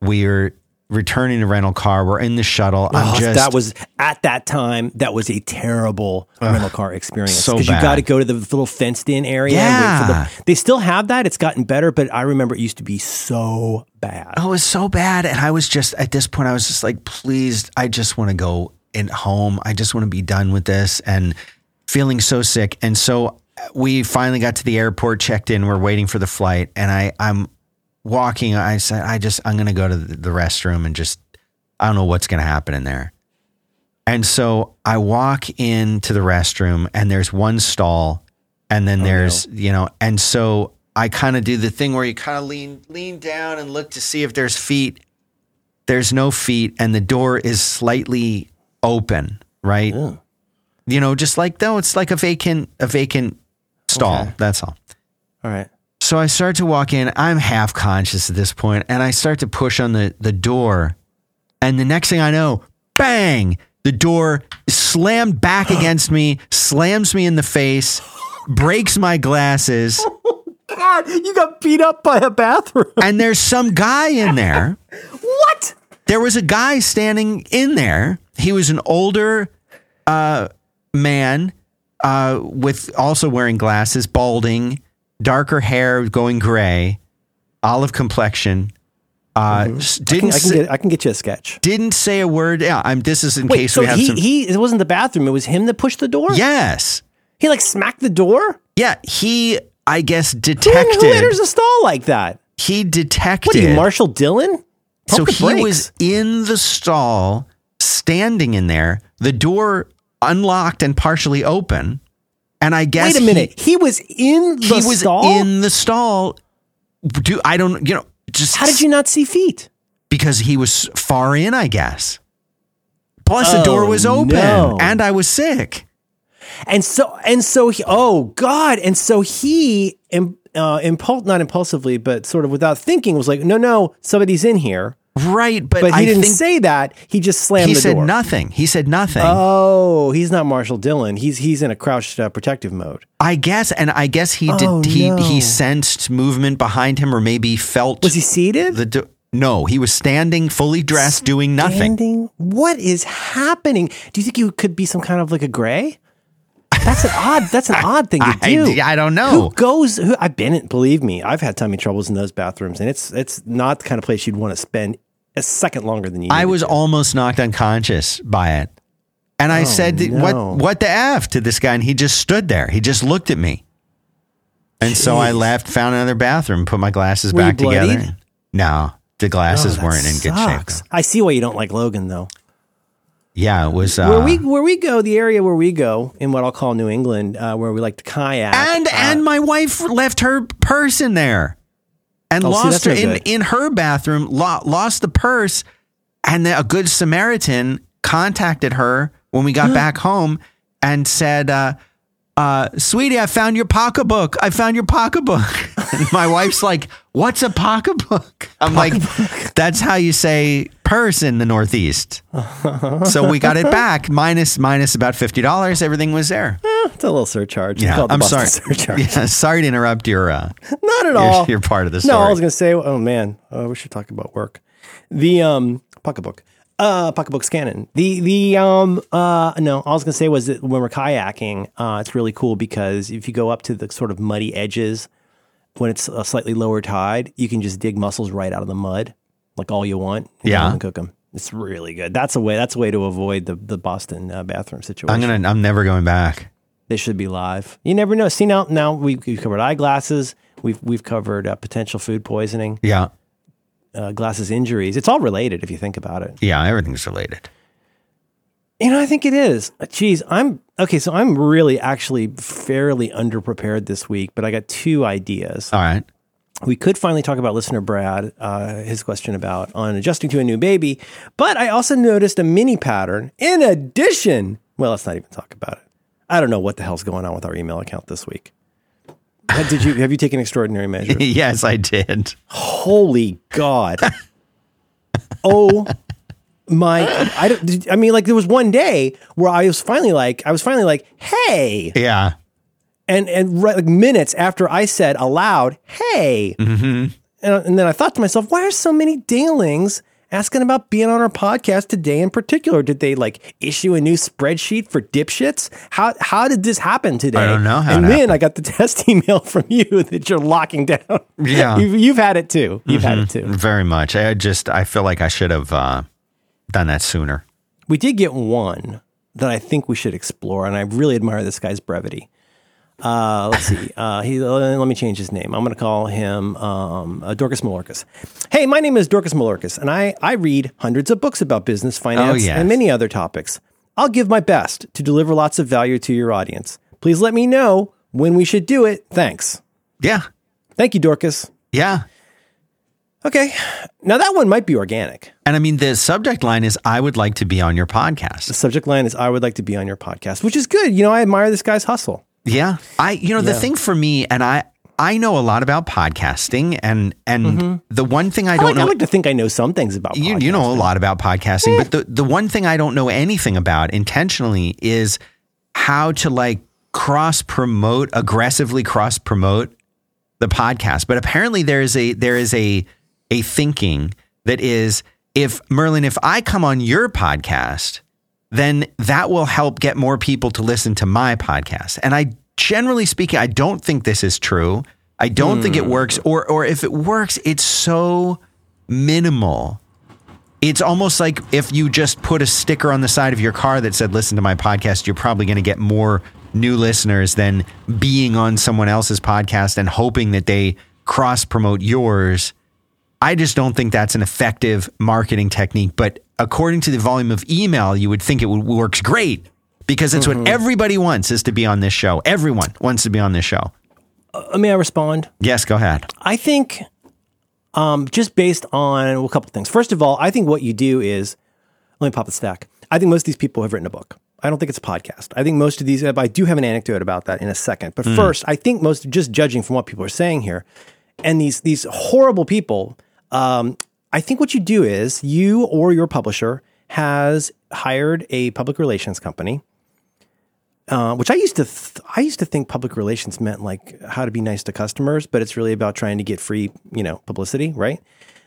We are returning the rental car. We're in the shuttle. I'm Oh, just that was at that time. That was a terrible rental car experience so you got to go to the little fenced in area. and wait for Yeah. the, they still have that. It's gotten better, but I remember it used to be so bad. Oh, it was so bad. And I was just, at this point, I was just like, please, I just want to go in home. I just want to be done with this and feeling so sick. And so uh, we finally got to the airport, checked in, we're waiting for the flight. And I, I'm walking. I said, I just, I'm going to go to the restroom and just, I don't know what's going to happen in there. And so I walk into the restroom and there's one stall and then oh, there's, you know, and so I kind of do the thing where you kind of lean lean down and look to see if there's feet. There's no feet and the door is slightly open, right? Yeah. You know, just like though it's like a vacant a vacant stall. Okay. That's all. All right. So I start to walk in. I'm half conscious at this point, and I start to push on the, the door. And the next thing I know, bang, the door slammed back <gasps> against me, slams me in the face, breaks my glasses, <laughs> God, you got beat up by a bathroom. and there's some guy in there. <laughs> what? There was a guy standing in there. He was an older uh, man uh, with also wearing glasses, balding, darker hair going gray, olive complexion. Uh, Mm-hmm. Didn't I, can say, get, I can get you a sketch. didn't say a word. Yeah, I'm. This is in Wait, case so we have he, some. he, it wasn't the bathroom. It was him that pushed the door? yes. He like smacked the door? Yeah. He, I guess, Who, detected. who enters a stall like that? he detected. What are you, Marshal Dillon? so Pump the he was in the stall, standing in there. The door unlocked and partially open. And I guess Wait a minute. He, was in the he was stall? in the stall. Do I don't you know just How did you not see feet? because he was far in, I guess. Plus the door Oh, was open no. and I was sick. And so and so he oh god and so he im, uh impul- not impulsively but sort of without thinking was like no no somebody's in here Right, but, but he I didn't say that he just slammed he said door. nothing. He said nothing. Oh, he's not Marshal Dillon. He's he's in a crouched uh, protective mode. I guess and I guess he did Oh, he no. he sensed movement behind him or maybe felt Was he seated? the do- no, he was standing fully dressed doing nothing. What is happening? Do you think you could be some kind of like a gray? That's an odd. That's an <laughs> odd thing to I, do. I don't know. Who goes? Who, I've been in. Believe me, I've had tummy troubles in those bathrooms, and it's it's not the kind of place you'd want to spend a second longer than you. I was to. almost knocked unconscious by it. And I said, Oh, no. "What what the f?" to this guy and he just stood there. He just looked at me. And so I left, found another bathroom, put my glasses Were back together. No, the glasses Oh, weren't in good shape. sucks. I see why you don't like Logan, though. Yeah, it was uh, where we where we go, the area where we go in what I'll call New England, uh, where we like to kayak, and uh, and my wife left her purse in there and Oh, lost her in good. in her bathroom lost the purse and then a good samaritan contacted her when we got <gasps> back home and said uh uh, sweetie, I found your pocketbook. I found your pocketbook. <laughs> And my wife's like, "What's a pocketbook?" I'm like, <laughs> "That's how you say purse in the Northeast." <laughs> so we got it back, minus minus about fifty dollars. Everything was there. it's a little surcharge. Yeah, call it the I'm Boston sorry. Surcharge. Yeah, sorry to interrupt your. Uh, Not at all. you're part of the No, I was going to say, oh man, oh, we should talk about work. The um pocketbook, uh, pocketbook scanning. The the um uh no, all I was going to say was that when we're kayaking, uh, it's really cool because if you go up to the sort of muddy edges when it's a slightly lower tide, you can just dig mussels right out of the mud, like all you want. and Yeah. and cook them. It's really good. That's a way. That's a way to avoid the the Boston uh, bathroom situation. I'm gonna. I'm never going back. They should be live. You never know. See now, now we, we've covered eyeglasses. We've we've covered uh, potential food poisoning, Yeah, uh, glasses injuries. It's all related if you think about it. yeah. Everything's related. You know, I think it is. Geez, I'm okay. So I'm really actually fairly underprepared this week, but I got two ideas. All right. We could finally talk about listener Brad, uh, his question about on adjusting to a new baby, but I also noticed a mini pattern. In addition, well, let's not even talk about it. I don't know what the hell's going on with our email account this week. Did you have you taken extraordinary measures? <laughs> yes, I did. Holy God! <laughs> oh my! I don't. did- I mean, like there was one day where I was finally like, I was finally like, hey, Yeah. and and right, like minutes after I said aloud, "Hey," mm-hmm. and, and then I thought to myself, "Why are so many Dalings asking about being on our podcast today? In particular, did they like issue a new spreadsheet for dipshits? How how did this happen today? I don't know how and then I got the <laughs> test email from you that you're locking down. Yeah. <laughs> you've, you've had it too. You've had it too. Very much. I just. I feel like I should have uh, done that sooner. We did get one that I think we should explore, and I really admire this guy's brevity. Uh, let's see. Uh, he, uh, let me change his name. I'm going to call him um, uh, Dorcas Malorcas. Hey, my name is Dorcas Malorcas, and I, I read hundreds of books about business, finance, Oh, yes. and many other topics. I'll give my best to deliver lots of value to your audience. Please let me know when we should do it. Thanks. Yeah. Thank you, Dorcas. Yeah. Okay. Now, that one might be organic. And I mean, the subject line is "I would like to be on your podcast." The subject line is I would like to be on your podcast, which is good. You know, I admire this guy's hustle. Yeah. I. You know, the thing for me, and I. I know a lot about podcasting, and and mm-hmm. the one thing I I don't like, know. I like to think I know some things about you, you know a lot about podcasting, but the, the one thing I don't know anything about intentionally is how to like cross promote aggressively cross promote the podcast. But apparently there is a there is a a thinking that is if Merlin, if I come on your podcast, then that will help get more people to listen to my podcast. And I generally speaking, I don't think this is true. I don't think it hmm. works, or or if it works, it's so minimal. It's almost like if you just put a sticker on the side of your car that said, listen to my podcast, you're probably going to get more new listeners than being on someone else's podcast and hoping that they cross promote yours. I just don't think that's an effective marketing technique. But according to the volume of email, you would think it would, works great because it's what everybody wants is to be on this show. Everyone wants to be on this show. Uh, may I respond? Yes, go ahead. I think um, just based on well, a couple things. First of all, I think what you do is let me pop the stack. I think most of these people have written a book. I don't think it's a podcast. I think most of these, I do have an anecdote about that in a second. But first, I think most, just judging from what people are saying here, and these these horrible people, um, I think what you do is you or your publisher has hired a public relations company uh, which I used to th- I used to think public relations meant like how to be nice to customers, but it's really about trying to get free, you know, publicity, right?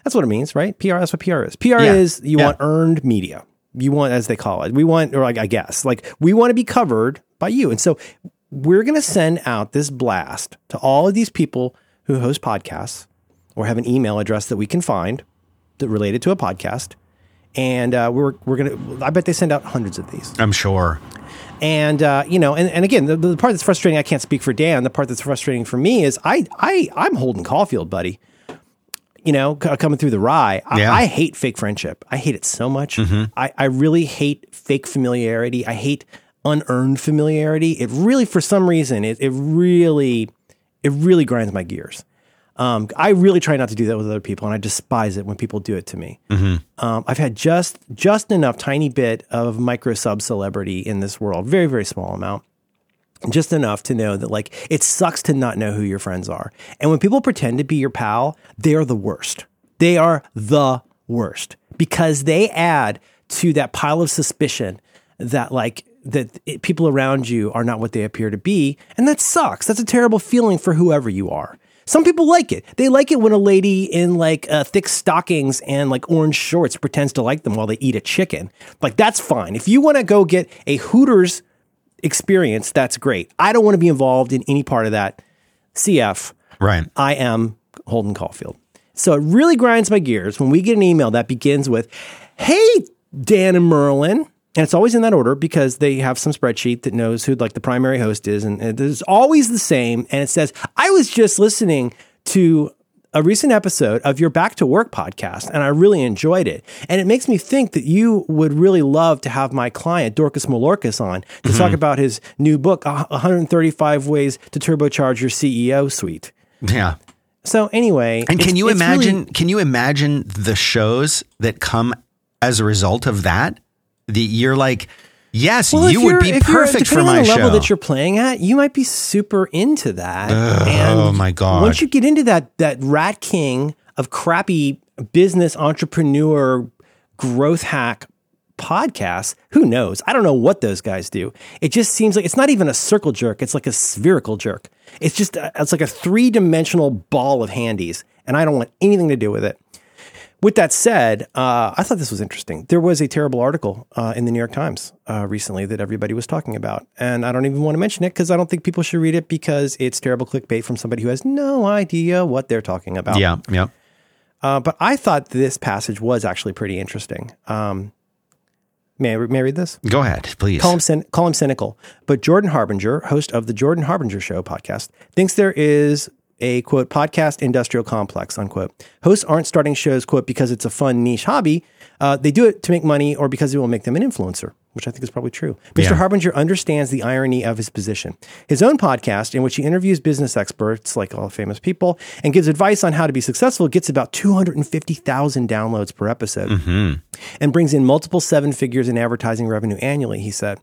That's what it means, right? PR. That's what PR is. PR Yeah. is you Yeah. want earned media. You want, as they call it, we want, or like I guess, like we want to be covered by you, and so we're going to send out this blast to all of these people who host podcasts or have an email address that we can find that related to a podcast, and uh, we're we're gonna. I bet they send out hundreds of these. I'm sure. And uh, you know, and, and again, the, the part that's frustrating, I can't speak for Dan. The part that's frustrating for me is I I I'm Holden Caulfield, buddy. You know, c- coming through the rye. I, Yeah. I hate fake friendship. I hate it so much. I, I really hate fake familiarity. I hate unearned familiarity. It really, for some reason, it it really it really grinds my gears. Um, I really try not to do that with other people, and I despise it when people do it to me. Um, I've had just just enough tiny bit of micro sub celebrity in this world, very very small amount, just enough to know that like it sucks to not know who your friends are. And when people pretend to be your pal, they are the worst. They are the worst because they add to that pile of suspicion that like that it, people around you are not what they appear to be, and that sucks. That's a terrible feeling for whoever you are. Some people like it. They like it when a lady in like uh, thick stockings and like orange shorts pretends to like them while they eat a chicken. Like that's fine. If you want to go get a Hooters experience, that's great. I don't want to be involved in any part of that. CF, Right. I am Holden Caulfield. So it really grinds my gears when we get an email that begins with, Hey, Dan and Merlin. And it's always in that order because they have some spreadsheet that knows who like the primary host is. And it's always the same. And it says, I was just listening to a recent episode of your Back to Work podcast, and I really enjoyed it. And it makes me think that you would really love to have my client, Dorcas Malorcas, on to talk mm-hmm. about his new book, 135 Ways to Turbocharge Your CEO Suite. Yeah. So anyway, And can you it's really- imagine? can you imagine the shows that come as a result of that? The you're like, yes, Well, you would be perfect for my on the level show. that you're playing at. You might be super into that. and oh my God. Once you get into that that rat king of crappy business entrepreneur growth hack podcasts, who knows? I don't know what those guys do. It just seems like it's not even a circle jerk. It's like a spherical jerk. It's just a, it's like a three dimensional ball of handies, and I don't want anything to do with it. With that said, uh, I thought this was interesting. There was a terrible article uh, in the New York Times uh, recently that everybody was talking about. And I don't even want to mention it because I don't think people should read it because it's terrible clickbait from somebody who has no idea what they're talking about. yeah, yeah. Uh, but I thought this passage was actually pretty interesting. Um, may, I, may I read this? Go ahead, please. Call him, cyn- call him cynical. But Jordan Harbinger, host of the Jordan Harbinger Show podcast, thinks there is a quote podcast industrial complex unquote. Hosts aren't starting shows quote because it's a fun niche hobby. Uh, they do it to make money or because it will make them an influencer, which I think is probably true. Mr. Yeah. Harbinger understands the irony of his position. His own podcast, in which he interviews business experts like all famous people and gives advice on how to be successful, gets about 250,000 downloads per episode and brings in multiple seven figures in advertising revenue annually, he said.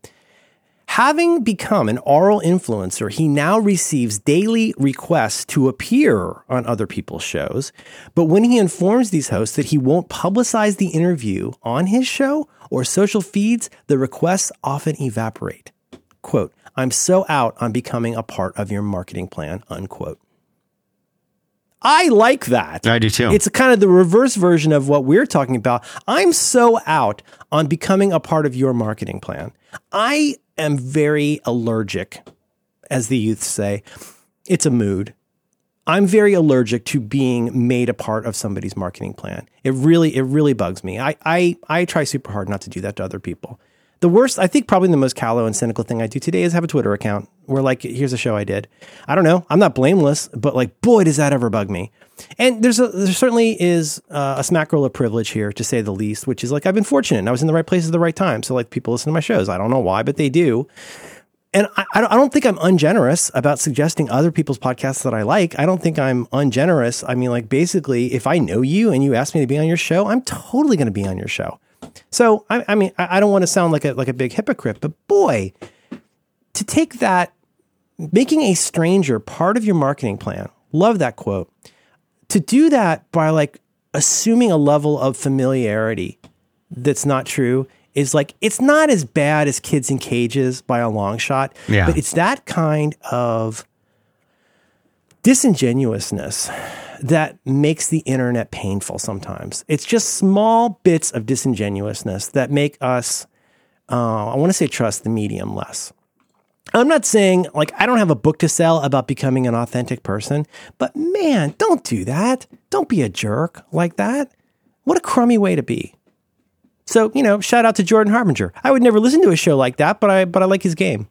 Having become an oral influencer, he now receives daily requests to appear on other people's shows. But when he informs these hosts that he won't publicize the interview on his show or social feeds, the requests often evaporate. Quote, I'm so out on becoming a part of your marketing plan, unquote. I like that. I do too. It's kind of the reverse version of what we're talking about. I'm so out on becoming a part of your marketing plan. I am very allergic, as the youth say. It's a mood. I'm very allergic to being made a part of somebody's marketing plan. It really, it really bugs me. I, I, I try super hard not to do that to other people. The worst, I think, probably the most callow and cynical thing I do today is have a Twitter account where, like, here's a show I did. I don't know. I'm not blameless, but like, boy, does that ever bug me. And there's a, there certainly is uh, a smackroll of privilege here, to say the least, which is like I've been fortunate. I was in the right place at the right time. So like people listen to my shows. I don't know why, but they do. And I I don't think I'm ungenerous about suggesting other people's podcasts that I like. I don't think I'm ungenerous. I mean, like basically, if I know you and you ask me to be on your show, I'm totally going to be on your show. So I, I mean, I, I don't want to sound like a like a big hypocrite, but boy, to take that, making a stranger part of your marketing plan. Love that quote to do that by like assuming a level of familiarity that's not true is like it's not as bad as kids in cages by a long shot Yeah. but it's that kind of disingenuousness that makes the internet painful sometimes it's just small bits of disingenuousness that make us uh, i want to say trust the medium less I'm not saying like I don't have a book to sell about becoming an authentic person, but man, don't do that. Don't be a jerk like that. What a crummy way to be. So, you know, shout out to Jordan Harbinger. I would never listen to a show like that, but I but I like his game.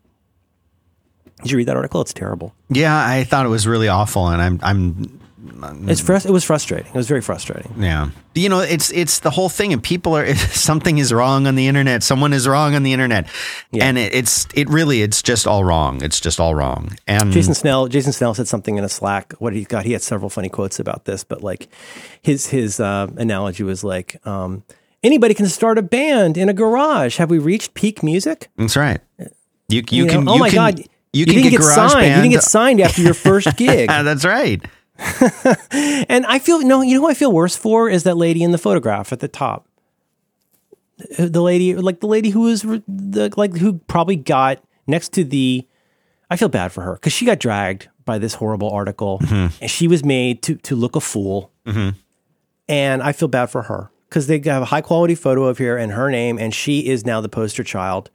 Did you read that article? It's terrible. Yeah, I thought it was really awful, and I'm I'm It's frus- it was frustrating. It was very frustrating. yeah. You know, it's it's the whole thing, and people are <laughs> something is wrong on the internet. Someone is wrong on the internet, Yeah. and it, it's it really it's just all wrong. It's just all wrong. And Jason Snell, Jason Snell said something in a Slack. What he got, he had several funny quotes about this, but like his his uh, analogy was like, um, anybody can start a band in a garage. Have we reached peak music? that's right. You you, You know, can oh you my can, god, you can didn't get, get signed. band. You didn't get signed after your first <laughs> gig. Ah, that's right. <laughs> and I feel no, you know who I feel worse for is that lady in the photograph at the top. The lady, like the lady who was the like who probably got next to the. I feel bad for her because she got dragged by this horrible article, and she was made to to look a fool. And I feel bad for her because they have a high quality photo of her and her name, and she is now the poster child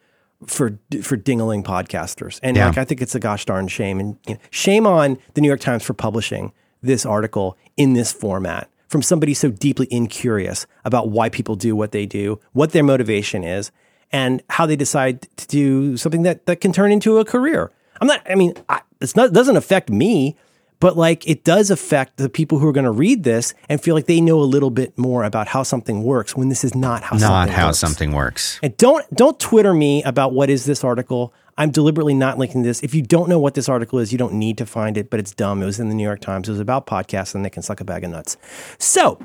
for for dingling podcasters. And Yeah. like I think it's a gosh darn shame, and you know, shame on the New York Times for publishing this article in this format from somebody so deeply incurious about why people do what they do, what their motivation is, and how they decide to do something that that can turn into a career. I'm not. I mean, I, it's not. It doesn't affect me. But like it does affect the people who are going to read this and feel like they know a little bit more about how something works when this is not how Not something how works. something works. And don't don't Twitter me about what is this article. I'm deliberately not linking this. If you don't know what this article is, you don't need to find it, but it's dumb. It was in the New York Times. It was about podcasts and they can suck a bag of nuts. So,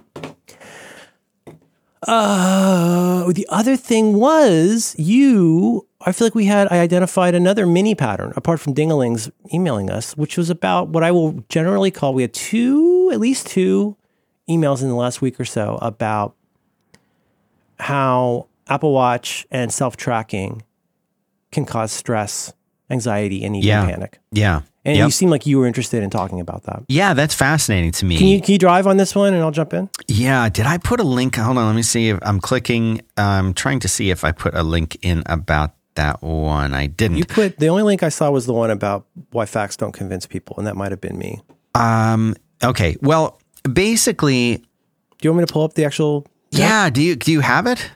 uh, the other thing was you. I feel like we had. I identified another mini pattern apart from Dinglings emailing us, which was about what I will generally call. We had two, at least two, emails in the last week or so about how Apple Watch and self tracking can cause stress, anxiety, and even Yeah. panic. Yeah. And Yep. you seem like you were interested in talking about that. yeah, that's fascinating to me. Can you, can you drive on this one and I'll jump in? Yeah, did I put a link? Hold on, let me see if I'm clicking. I'm trying to see if I put a link in about that one. I didn't. You put the only link I saw was the one about why facts don't convince people, and that might have been me. um. Okay. Well, basically, Do you want me to pull up the actual? yeah. Do you do you have it?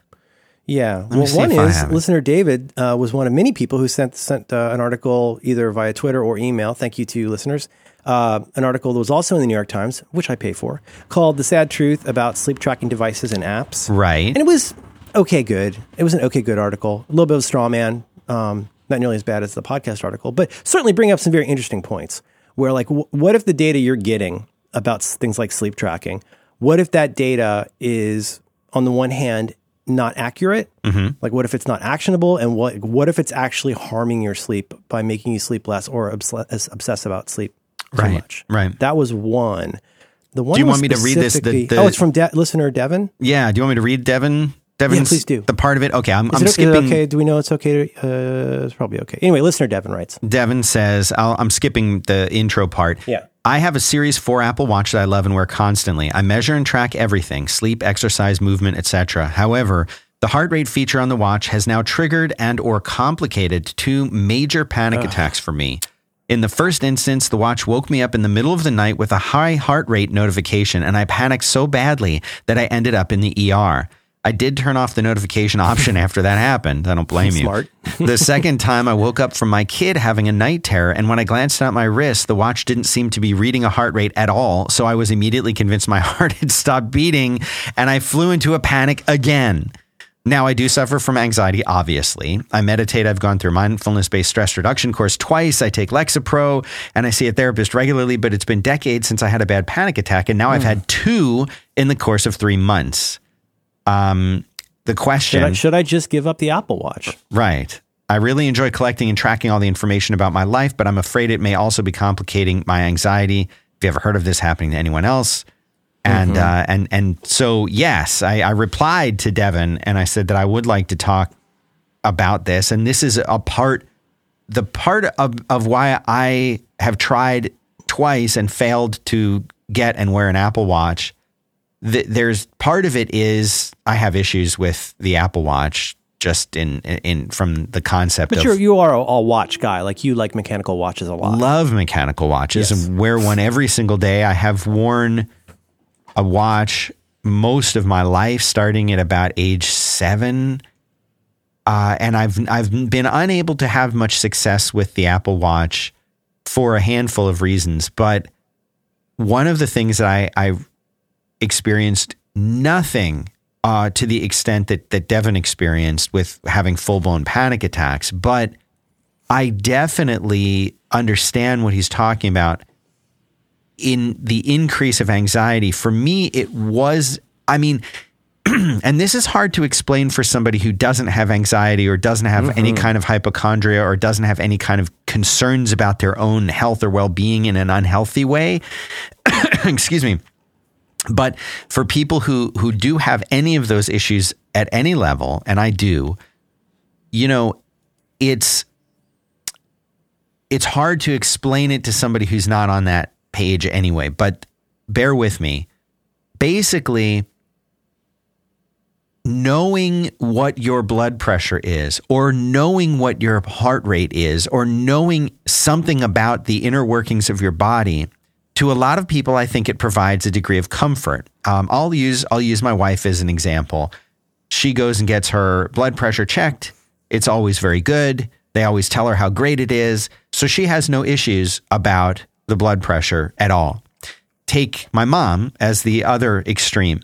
Yeah. me well, one is listener David uh, was one of many people who sent sent uh, an article either via Twitter or email. Thank you to listeners. Uh, an article that was also in the New York Times, which I pay for, called "The Sad Truth About Sleep Tracking Devices and Apps." Right. And it was okay, good. It was an okay, good article. A little bit of straw man, um, not nearly as bad as the podcast article, but certainly bring up some very interesting points. Where, like, w- what if the data you're getting about things like sleep tracking, what if that data is, on the one hand, not accurate? Mm-hmm. Like, what if it's not actionable? And what what if it's actually harming your sleep by making you sleep less or obs- obsess about sleep too Right, much? right. That was one. The one Do you want me to read this? The- the- oh, it's from De- listener Devin. yeah. Do you want me to read Devin? Devin's please do. The part of it. Okay. I'm, I'm it, skipping. okay? Do we know it's okay? To, uh, it's probably okay. Anyway, listener Devin writes. Devin says, I'll, I'm skipping the intro part. Yeah. I have a Series 4 Apple Watch that I love and wear constantly. I measure and track everything sleep, exercise, movement, etc. However, the heart rate feature on the watch has now triggered and or complicated two major panic attacks for me. In the first instance, the watch woke me up in the middle of the night with a high heart rate notification, and I panicked so badly that I ended up in the ER. I did turn off the notification option <laughs> after that happened. I don't blame you. Smart. <laughs> the second time I woke up from my kid having a night terror, and when I glanced at my wrist, the watch didn't seem to be reading a heart rate at all. So I was immediately convinced my <laughs> heart had stopped beating, and I flew into a panic again. Now, I do suffer from anxiety, obviously. I meditate. I've gone through mindfulness based stress reduction course twice. I take Lexapro and I see a therapist regularly, but it's been decades since I had a bad panic attack. And now I've hmm. had two in the course of three months. Um, the question Should I, should I just give up the Apple Watch? Right. I really enjoy collecting and tracking all the information about my life, but I'm afraid it may also be complicating my anxiety. Have you ever heard of this happening to anyone else? And uh, and and so yes, I, I replied to Devin and I said that I would like to talk about this. And this is a part, the part of of why I have tried twice and failed to get and wear an Apple Watch. Th- there's part of it is I have issues with the Apple Watch just in in from the concept But of you're, you are a, a watch guy. Like you like mechanical watches a lot. love mechanical watches Yes. and wear one every single day. I have worn a watch most of my life, starting at about age seven. Uh, and I've I've been unable to have much success with the Apple Watch for a handful of reasons. But one of the things that I, I experienced nothing uh, to the extent that that Devin experienced with having full blown panic attacks, but I definitely understand what he's talking about in the increase of anxiety. For me, it was, I mean, <clears throat> and this is hard to explain for somebody who doesn't have anxiety or doesn't have any kind of hypochondria or doesn't have any kind of concerns about their own health or well being in an unhealthy way. <coughs> Excuse me. But for people who who do have any of those issues at any level, and I do, you know, it's it's hard to explain it to somebody who's not on that page anyway, but bear with me. Basically, knowing what your blood pressure is, or knowing what your heart rate is, or knowing something about the inner workings of your body, to a lot of people, I think it provides a degree of comfort. Um, I'll use I'll use my wife as an example. She goes and gets her blood pressure checked. It's always very good. They always tell her how great it is. So she has no issues about the blood pressure at all. Take my mom as the other extreme.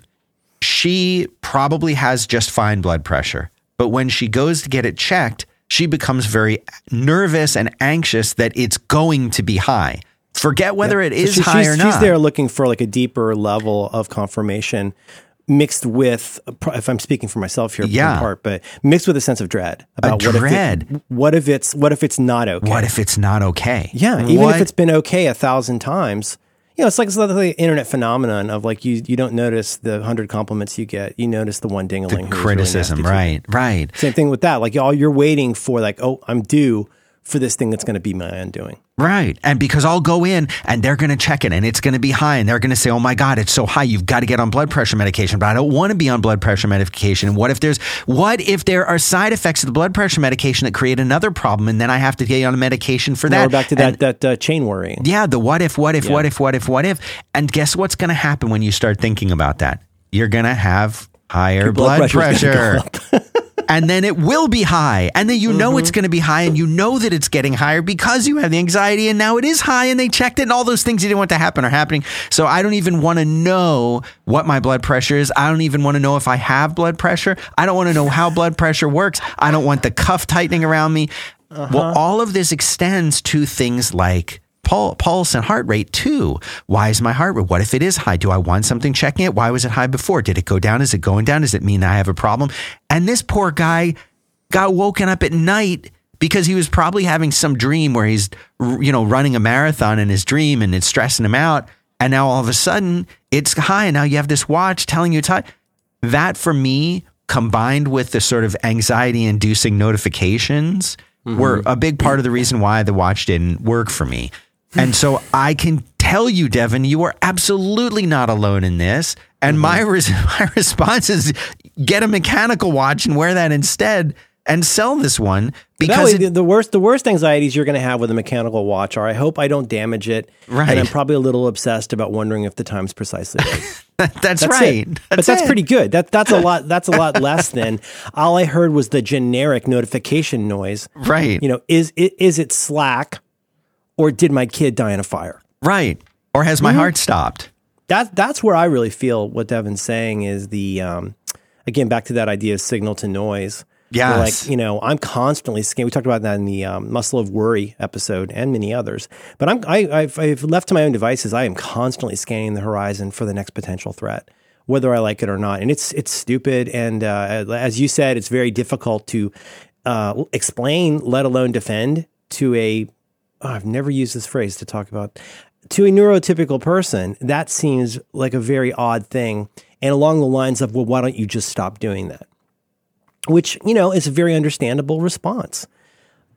She probably has just fine blood pressure, but when she goes to get it checked, she becomes very nervous and anxious that it's going to be high. Forget whether it is So she- high she's, or not. She's there looking for like a deeper level of confirmation mixed with, if I'm speaking for myself here, in Yeah. part, but mixed with a sense of dread about what dread. if it, what if it's what if it's not okay? What if it's not okay? Yeah, even What- if it's been okay a thousand times, you know, it's like it's like the internet phenomenon of like you you don't notice the hundred compliments you get, you notice the one dingling who's really criticism, you. right? Right. Same thing with that. Like all you're waiting for, like oh, I'm due for this thing that's going to be my undoing. Right. And because I'll go in and they're going to check it and it's going to be high and they're going to say, oh my God, it's so high. You've got to get on blood pressure medication. But I don't want to be on blood pressure medication. And what if there's, what if there are side effects of the blood pressure medication that create another problem and then I have to get on a medication for Now that? we're back to And- that that uh, chain worrying. yeah, the what if, what if, what if, what if, what if. And guess what's going to happen when you start thinking about that? You're going to have higher blood, blood pressure. <laughs> and then it will be high. And then you know it's Mm-hmm. going to be high and you know that it's getting higher because you have the anxiety and now it is high and they checked it and all those things you didn't want to happen are happening. So I don't even want to know what my blood pressure is. I don't even want to know if I have blood pressure. I don't want to know how <laughs> blood pressure works. I don't want the cuff tightening around me. Uh-huh. Well, all of this extends to things like pulse and heart rate too. Why is my heart rate? What if it is high? Do I want something checking it? Why was it high before? Did it go down? Is it going down? Does it mean I have a problem? And this poor guy got woken up at night because he was probably having some dream where he's you know running a marathon in his dream and it's stressing him out and now all of a sudden it's high and now you have this watch telling you it's high that for me combined with the sort of anxiety inducing notifications were mm-hmm. a big part of the reason why the watch didn't work for me and so i can tell you devin you are absolutely not alone in this and my, mm-hmm. res- <laughs> my response is get a mechanical watch and wear that instead and sell this one because way, it- the, worst the worst anxieties you're going to have with a mechanical watch are I hope I don't damage it, Right. And I'm probably a little obsessed about wondering if the time's precisely right. <laughs> that's, That's right. it. but that's it. pretty good. That that's a lot. <laughs> That's a lot less than all I heard was the generic notification noise. right. You know, is is it Slack, or did my kid die in a fire? right. Or has my Mm-hmm. heart stopped? That that's where I really feel what Devin's saying is the um, again back to that idea of signal to noise. Yes. like you know, I'm constantly scanning. We talked about that in the um, Muscle of Worry episode and many others. But I'm I, I've, I've left to my own devices. I am constantly scanning the horizon for the next potential threat, whether I like it or not. And it's it's stupid. And uh, as you said, it's very difficult to uh, explain, let alone defend to a. oh, I've never used this phrase to talk about to a neurotypical person. That seems like a very odd thing, and along the lines of, well, why don't you just stop doing that? which you know is a very understandable response.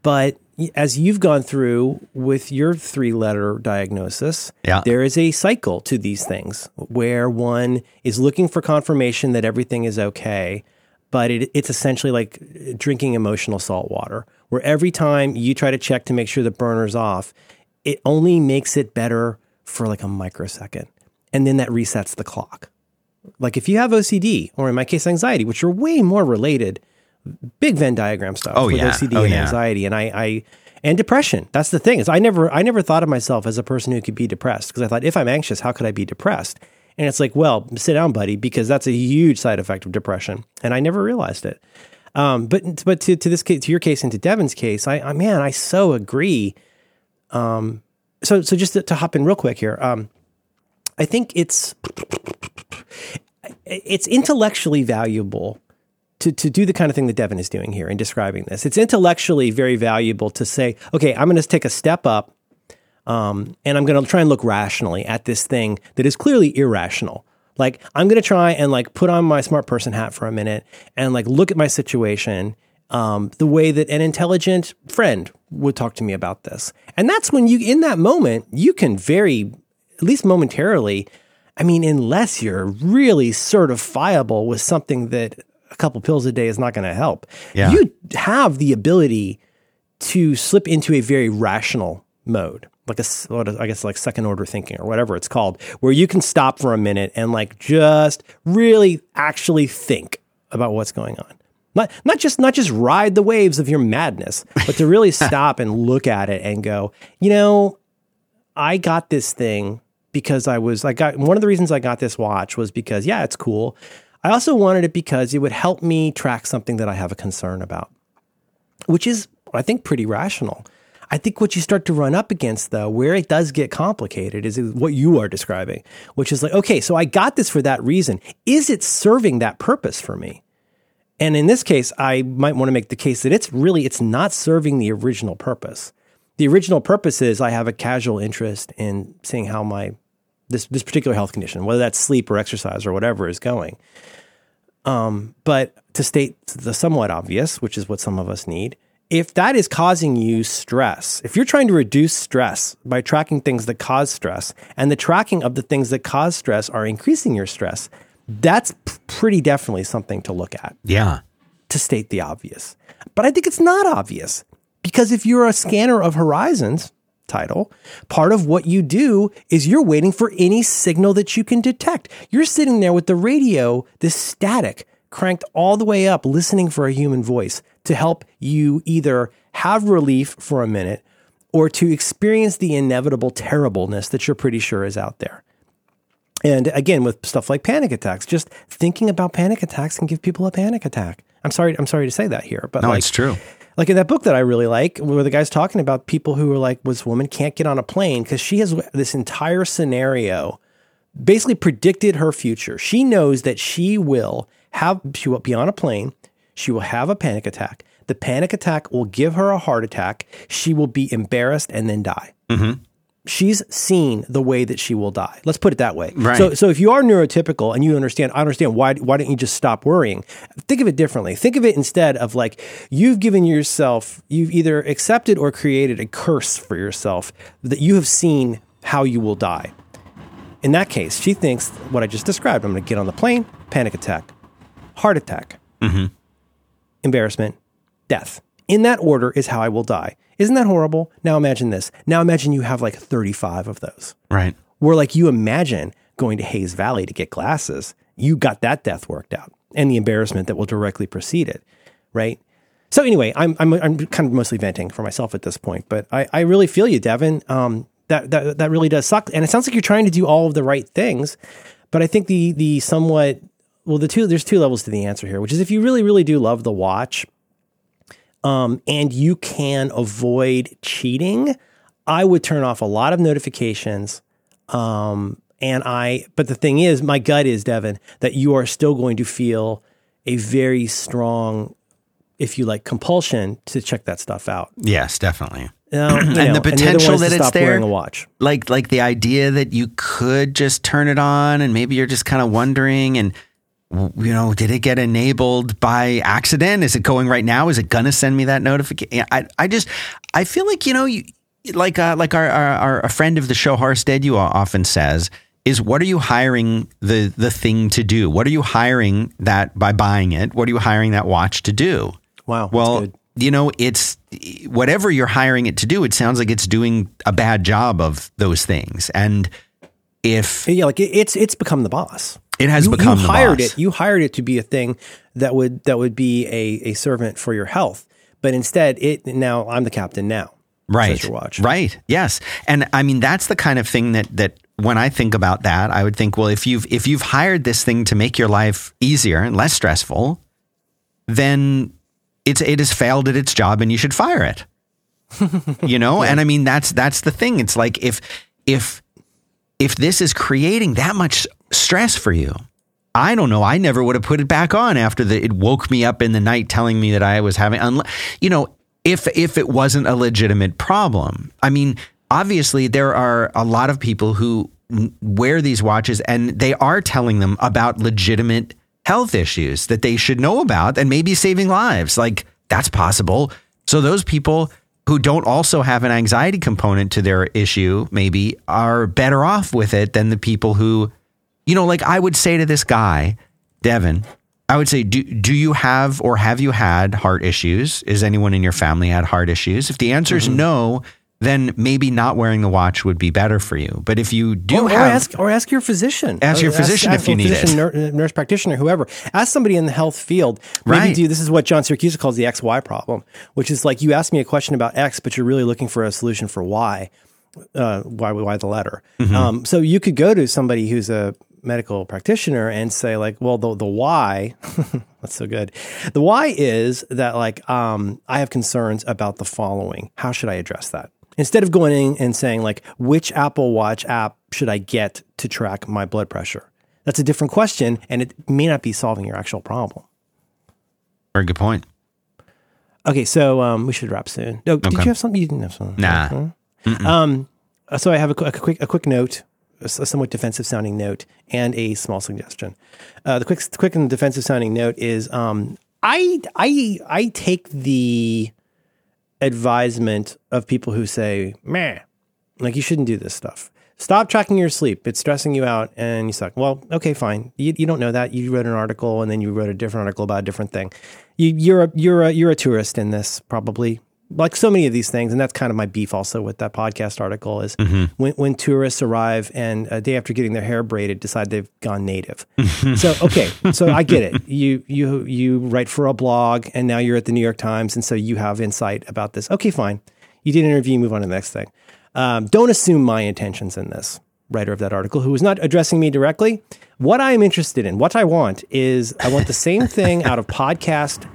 But as you've gone through with your three letter diagnosis, Yeah. there is a cycle to these things where one is looking for confirmation that everything is okay, but it, it's essentially like drinking emotional salt water, where every time you try to check to make sure the burner's off, it only makes it better for like a microsecond. And then that resets the clock. Like if you have OCD, or in my case, anxiety, which are way more related, big Venn diagram stuff Oh, with yeah. OCD Oh, and yeah. anxiety, and I, I and depression. That's the thing is I never I never thought of myself as a person who could be depressed because I thought if I'm anxious, how could I be depressed? And it's like, well, sit down, buddy, because that's a huge side effect of depression, and I never realized it. Um, but but to, to this case, to your case, and to Devin's case, I, I man, I so agree. Um, so so just to, to hop in real quick here, um, I think it's it's intellectually valuable to, to do the kind of thing that Devin is doing here in describing this. It's intellectually very valuable to say, okay, I'm going to take a step up um, and I'm going to try and look rationally at this thing that is clearly irrational. Like I'm going to try and like put on my smart person hat for a minute and like look at my situation um, the way that an intelligent friend would talk to me about this. And that's when you, in that moment, you can very, at least momentarily, I mean, unless you're really certifiable with something that a couple pills a day is not going to help, Yeah. you have the ability to slip into a very rational mode, like a, s- what is- I guess like second order thinking or whatever it's called, where you can stop for a minute and like just really actually think about what's going on. Not, not just not just ride the waves of your madness, but to really <laughs> stop and look at it and go, you know, I got this thing because I was I got one of the reasons I got this watch was because yeah, it's cool. I also wanted it because it would help me track something that I have a concern about, which is I think pretty rational. I think what you start to run up against though, where it does get complicated is what you are describing, which is like, okay, so I got this for that reason. Is it serving that purpose for me? And in this case, I might want to make the case that it's really it's not serving the original purpose. The original purpose is I have a casual interest in seeing how my this this particular health condition, whether that's sleep or exercise or whatever, is going. Um, but to state the somewhat obvious, which is what some of us need, if that is causing you stress, if you're trying to reduce stress by tracking things that cause stress, and the tracking of the things that cause stress are increasing your stress, that's p- pretty definitely something to look at Yeah. to state the obvious. But I think it's not obvious because if you're a scanner of horizons title, part of what you do is you're waiting for any signal that you can detect. You're sitting there with the radio, this static cranked all the way up, listening for a human voice to help you either have relief for a minute or to experience the inevitable terribleness that you're pretty sure is out there. And again, with stuff like panic attacks, just thinking about panic attacks can give people a panic attack. I'm sorry, I'm sorry to say that here, but No, like, it's true. like in that book that I really like, where the guy's talking about people who are like, this woman can't get on a plane because she has this entire scenario basically predicted her future. She knows that she will have, she will be on a plane, she will have a panic attack. The panic attack will give her a heart attack. She will be embarrassed and then die. Mm-hmm. She's seen the way that she will die. Let's put it that way. Right. So, so if you are neurotypical and you understand, I understand why. Why don't you just stop worrying? Think of it differently. Think of it instead of like you've given yourself, you've either accepted or created a curse for yourself that you have seen how you will die. In that case, she thinks what I just described. I'm going to get on the plane, panic attack, heart attack, mm-hmm. Embarrassment, death. In that order is how I will die. Isn't that horrible? Now imagine this. Now imagine you have like 35 of those. Right. Where like you imagine going to Hayes Valley to get glasses, you got that death worked out and the embarrassment that will directly precede it, right? So anyway, I'm I'm I'm kind of mostly venting for myself at this point, but I, I really feel you, Devin. Um, that that that really does suck, and it sounds like you're trying to do all of the right things, but I think the the somewhat well the two there's two levels to the answer here, which is if you really really do love the watch, um, and you can avoid cheating, I would turn off a lot of notifications. Um, and I, but the thing is, my gut is, Devin, that you are still going to feel a very strong, if you like, compulsion to check that stuff out. Yes, definitely. <clears throat> And know, the potential ones to that it's there. a watch. Like like the idea that you could just turn it on and maybe you're just kind of wondering and you know, did it get enabled by accident? Is it going right now? Is it gonna send me that notification? I I just I feel like you know you like uh, like our, our our a friend of the show Dediu often says is what are you hiring the the thing to do? What are you hiring that by buying it? What are you hiring that watch to do? Wow. that's Well, you know, it's whatever you're hiring it to do, it sounds like it's doing a bad job of those things. And if yeah, like it's it's become the boss. It has you, become you hired it. You hired it to be a thing that would that would be a, a servant for your health. But instead, it now I'm the captain now. right. Right. Yes. And I mean, that's the kind of thing that, that when I think about that, I would think, well, if you've, if you've hired this thing to make your life easier and less stressful, then it's, it has failed at its job and you should fire it. <laughs> you know? And I mean, that's, that's the thing. It's like, if, if, if this is creating that much stress for you, I don't know. I never would have put it back on after it woke me up in the night telling me that I was having, you know, if if it wasn't a legitimate problem. I mean, obviously there are a lot of people who wear these watches and they are telling them about legitimate health issues that they should know about and maybe saving lives. Like that's possible. So those people who don't also have an anxiety component to their issue maybe are better off with it than the people who you know, like I would say to this guy, Devin, I would say, do, do you have or have you had heart issues? Is anyone in your family had heart issues? If the answer is no, then maybe not wearing the watch would be better for you. But if you do Or, or have, ask or ask your physician. Ask your Or physician if a you need physician, it. nur- nurse practitioner, whoever. Ask somebody in the health field. Maybe Right. do this is what John Siracusa calls the XY problem, which is like you ask me a question about X, but you're really looking for a solution for Y. Uh, why why the letter? Mm-hmm. Um, so you could go to somebody who's a medical practitioner and say like, well, the the why. <laughs> that's so good. The why is that like um, I have concerns about the following. How should I address that? Instead of going in and saying like, which Apple Watch app should I get to track my blood pressure? That's a different question, and it may not be solving your actual problem. very good point. Okay, so um, we should wrap soon. No, did you have something? You didn't have something. Nah. Um, so I have a, a quick a quick note, a somewhat defensive sounding note, and a small suggestion. Uh, the quick quick and defensive sounding note is um, I I I take the advisement of people who say, "Meh, like you shouldn't do this stuff." Stop tracking your sleep. It's stressing you out and you suck. Well, okay, fine. You, you don't know that. You wrote an article and then you wrote a different article about a different thing. You, you're a you're a you're a tourist in this probably. Like so many of these things, and that's kind of my beef also with that podcast article is when, when tourists arrive and a day after getting their hair braided decide they've gone native. <laughs> so okay, so I get it. You you you write for a blog and now you're at the New York Times, and so you have insight about this. Okay, fine. You did an interview, move on to the next thing. Um, don't assume my intentions in this. Writer of that article, who was not addressing me directly. What I am interested in, what I want is I want the same thing out of podcast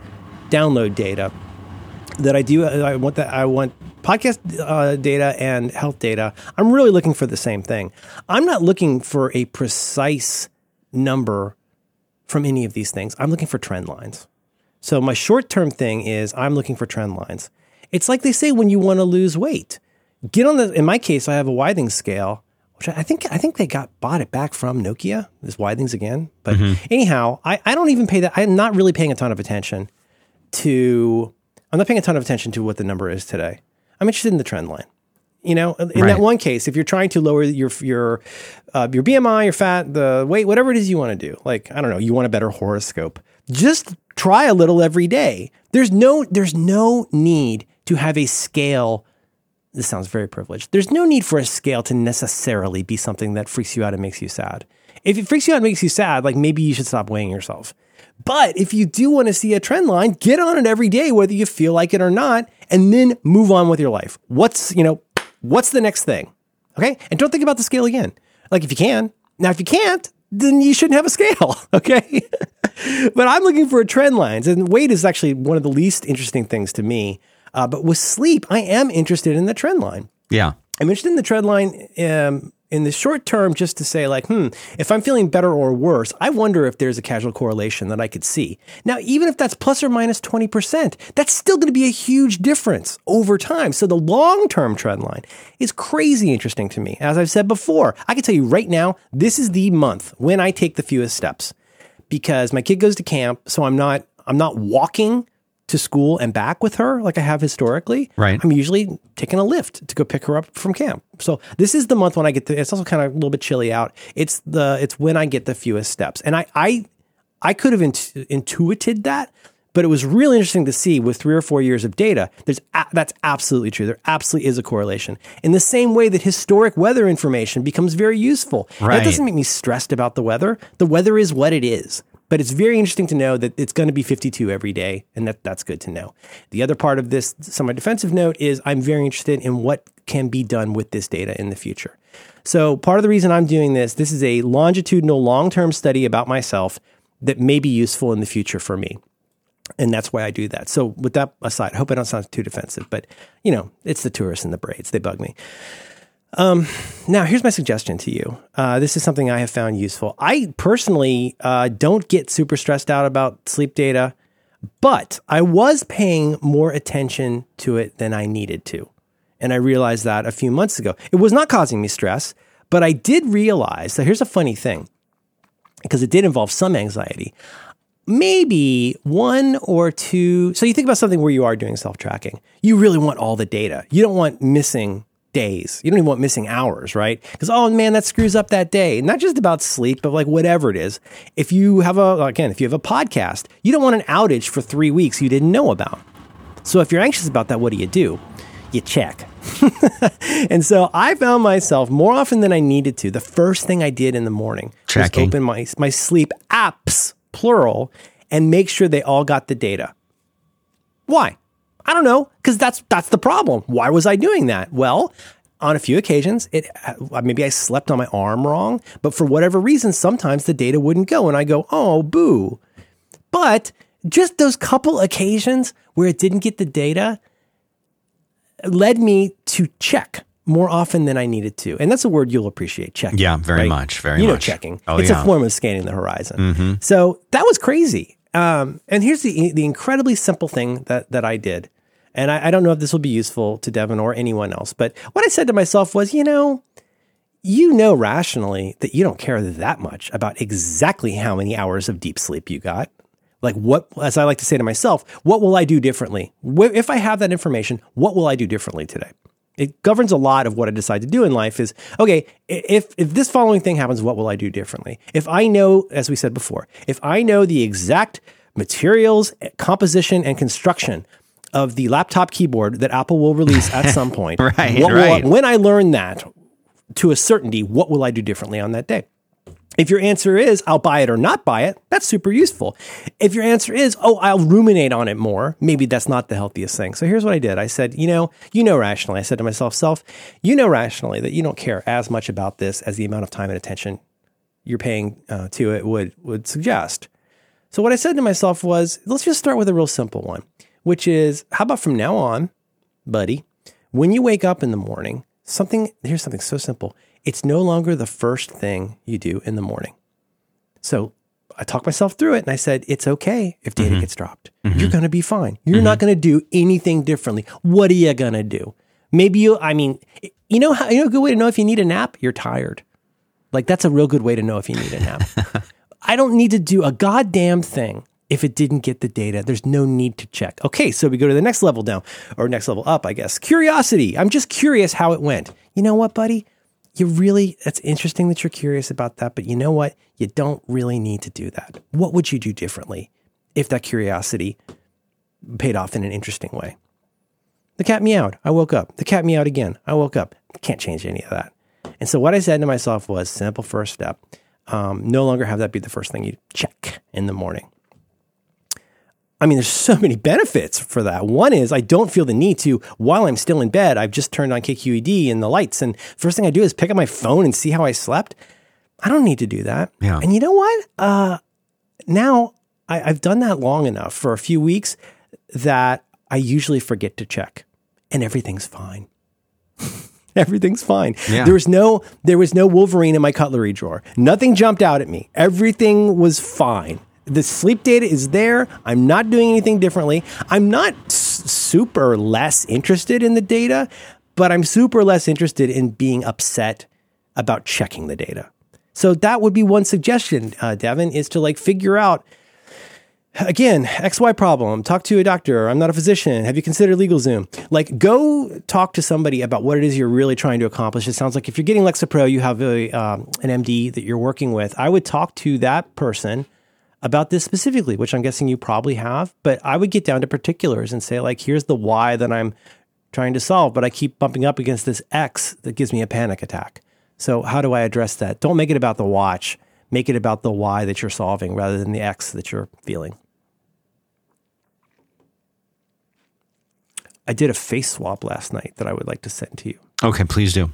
download data that I do. I want that. I want podcast uh, data and health data. I'm really looking for the same thing. I'm not looking for a precise number from any of these things. I'm looking for trend lines. So my short term thing is I'm looking for trend lines. It's like they say when you want to lose weight, get on the. In my case, I have a Withings scale, which I think I think they got bought it back from Nokia. This Withings again, but anyhow, I, I don't even pay that. I'm not really paying a ton of attention to. I'm not paying a ton of attention to what the number is today. I'm interested in the trend line. You know, in Right. that one case, if you're trying to lower your your uh, your BMI, your fat, the weight, whatever it is you want to do, like I don't know, you want a better horoscope. Just try a little every day. There's no there's no need to have a scale. This sounds very privileged. There's no need for a scale to necessarily be something that freaks you out and makes you sad. If it freaks you out and makes you sad, like maybe you should stop weighing yourself. But if you do want to see a trend line, get on it every day, whether you feel like it or not, and then move on with your life. What's, you know, what's the next thing? Okay. And don't think about the scale again. Like if you can. Now, if you can't, then you shouldn't have a scale. <laughs> Okay. but I'm looking for a trend lines. And weight is actually one of the least interesting things to me. Uh, but with sleep, I am interested in the trend line. Yeah. I'm interested in the trend line um, in the short term just to say, like, hmm, if I'm feeling better or worse, I wonder if there's a casual correlation that I could see. Now, even if that's plus or minus 20%, that's still going to be a huge difference over time. So the long term trend line is crazy interesting to me. As I've said before, I can tell you right now, this is the month when I take the fewest steps because my kid goes to camp. So I'm not, I'm not walking to school and back with her like I have historically. Right. I'm usually taking a lift to go pick her up from camp. So this is the month when I get the it's also kind of a little bit chilly out. It's the it's when I get the fewest steps. And I I I could have intu- intuited that, but it was really interesting to see with 3 or 4 years of data. There's a, that's absolutely true. There absolutely is a correlation. In the same way that historic weather information becomes very useful. Right. That doesn't make me stressed about the weather. The weather is what it is. But it's very interesting to know that it's going to be 52 every day, and that, that's good to know. The other part of this semi defensive note is I'm very interested in what can be done with this data in the future. So, part of the reason I'm doing this, this is a longitudinal, long term study about myself that may be useful in the future for me. And that's why I do that. So, with that aside, I hope I don't sound too defensive, but you know, it's the tourists and the braids. They bug me. Um, now, here's my suggestion to you. Uh, this is something I have found useful. I personally uh, don't get super stressed out about sleep data, but I was paying more attention to it than I needed to. And I realized that a few months ago. It was not causing me stress, but I did realize that here's a funny thing because it did involve some anxiety. Maybe one or two. So you think about something where you are doing self tracking. You really want all the data. You don't want missing days. You don't even want missing hours, right? Because, oh man, that screws up that day. Not just about sleep, but like whatever it is. If you have a, again, if you have a podcast, you don't want an outage for three weeks you didn't know about. So if you're anxious about that, what do you do? You check. <laughs> and so I found myself more often than I needed to. The first thing I did in the morning Checking. was open my, my sleep apps, plural, and make sure they all got the data. Why? I don't know, because that's that's the problem. Why was I doing that? Well, on a few occasions, it uh, maybe I slept on my arm wrong, but for whatever reason, sometimes the data wouldn't go, and I go, oh, boo. But just those couple occasions where it didn't get the data led me to check more often than I needed to, and that's a word you'll appreciate. Checking. Yeah, very right? much, very much. you know, much. checking. Oh, it's yeah. Mm-hmm. a form of scanning the horizon. So that was crazy. Um, and here's the the incredibly simple thing that that I did. And I, I don't know if this will be useful to Devin or anyone else, but what I said to myself was, you know, you know rationally that you don't care that much about exactly how many hours of deep sleep you got. Like what, as I like to say to myself, what will I do differently? If I have that information, what will I do differently today? It governs a lot of what I decide to do in life is, okay, if, if this following thing happens, what will I do differently? If I know, as we said before, if I know the exact materials, eh, composition, and construction of the laptop keyboard that Apple will release at some <laughs> point, Right, what will I- when I learn that to a certainty, what will I do differently on that day? If your answer is I'll buy it or not buy it, that's super useful. If your answer is oh I'll ruminate on it more, maybe that's not the healthiest thing. So here's what I did. I said, you know, you know rationally. I said to myself, self, you know rationally that you don't care as much about this as the amount of time and attention you're paying uh, to it would would suggest. So what I said to myself was, let's just start with a real simple one, which is how about from now on, buddy, when you wake up in the morning, something here's something so simple. It's no longer the first thing you do in the morning. So I talked myself through it and I said, it's okay if data mm-hmm. gets dropped. Mm-hmm. You're going to be fine. You're not mm-hmm. going to do anything differently. What are you going to do? Maybe you, I mean, you know how, you know a good way to know if you need a nap? You're tired. Like that's a real good way to know if you need a nap. <laughs> I don't need to do a goddamn thing if it didn't get the data. There's no need to check. Okay, so we go to the next level down or next level up, I guess. Curiosity. I'm just curious how it went. You know what, buddy? You really, that's interesting that you're curious about that, but you know what? You don't really need to do that. What would you do differently if that curiosity paid off in an interesting way. The cat meowed. I woke up. The cat meowed again. I woke up. Can't change any of that. And so what I said to myself was simple first step. Um, no longer have that be the first thing you check in the morning. I mean, there's <laughs> so many benefits for that. One is I don't feel the need to, while I'm still in bed, I've just turned on KQED and the lights. And first thing I do is pick up my phone and see how I slept. I don't need to do that. Yeah. And you know what? Uh, now I, I've done that long enough for a few weeks that I usually forget to check and everything's fine. <laughs> Everything's fine. Yeah. There was no there was no Wolverine in my cutlery drawer. Nothing jumped out at me. Everything was fine. The sleep data is there. I'm not doing anything differently. I'm not s- super less interested in the data, but I'm super less interested in being upset about checking the data. So that would be one suggestion, uh, Devin, is to like figure out again, XY problem, talk to a doctor. I'm not a physician. Have you considered LegalZoom? Like, go talk to somebody about what it is you're really trying to accomplish. It sounds like if you're getting Lexapro, you have a, um, an MD that you're working with. I would talk to that person about this specifically, which I'm guessing you probably have. But I would get down to particulars and say, like, here's the why that I'm trying to solve, but I keep bumping up against this X that gives me a panic attack. So, how do I address that? Don't make it about the watch. Make it about the why that you're solving rather than the X that you're feeling. I did a face swap last night that I would like to send to you. Okay, please do.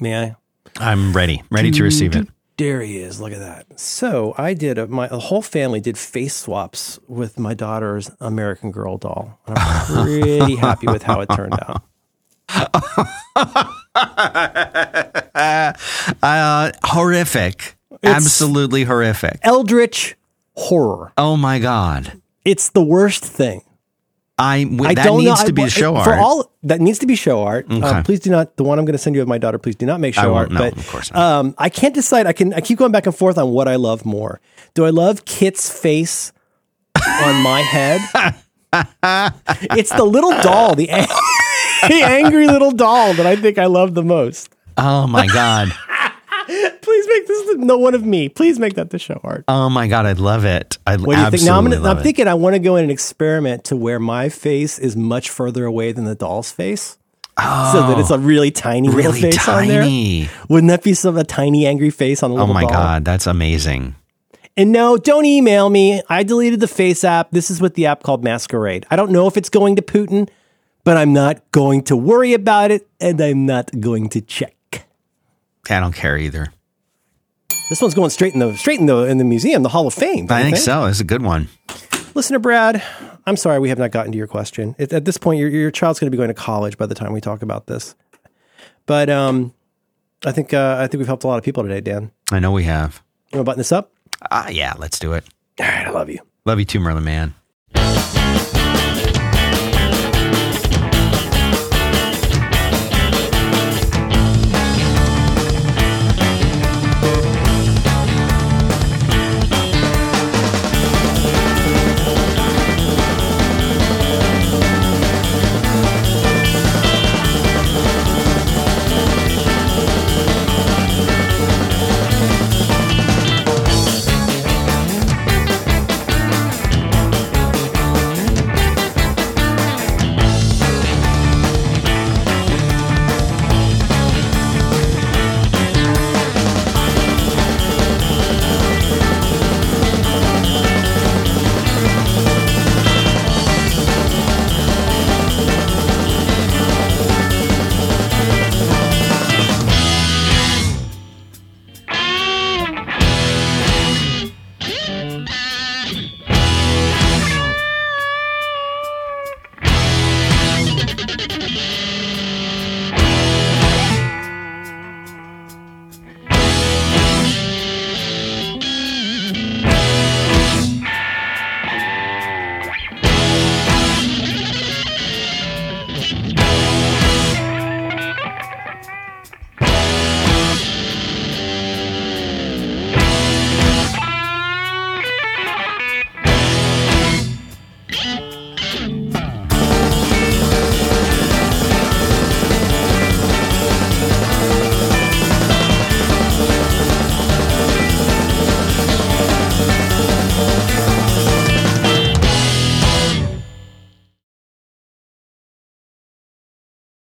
May I? I'm ready, ready to receive it. There he is. Look at that. So I did a, my a whole family did face swaps with my daughter's American Girl doll. And I'm pretty <laughs> happy with how it turned out. <laughs> Uh, horrific. Absolutely horrific. Eldritch horror. Oh my god. It's the worst thing. I, I that don't needs know. to be I- show for art. all that needs to be show art. Um, please do not. The one I'm going to send you of my daughter. Please do not make show art. no, but of course not. Um, I can't decide. I can. I keep going back and forth on what I love more. Do I love Kit's face on my head? <laughs> it's the little doll, the ang- <laughs> the angry little doll that I think I love the most. oh my god. Please make this the, no one of me. Please make that the show art. Oh my god. I'd love it. I What do you think? Now I'm, gonna, I'm thinking I want to go in and experiment to where my face is much further away than the doll's face. so that it's a oh. really tiny little Oh, really face on there. tiny. Wouldn't that be some a tiny angry face on a Oh my doll? god, that's amazing. And no, don't email me. I deleted the Face app. This is with the app called Masquerade. I don't know if it's going to Putin, but I'm not going to worry about it, and I'm not going to check. I don't care either. This one's going straight in the straight in the in the museum, the Hall of Fame. I you think so. It's a good one. Listener Brad, I'm sorry we have not gotten to your question. It, at this point, your your child's going to be going to college by the time we talk about this. But um, I think uh, I think we've helped a lot of people today, Dan. I know we have. You want to button this up? Ah, yeah, let's do it. All right, I love you. Love you too, Merlin Mann.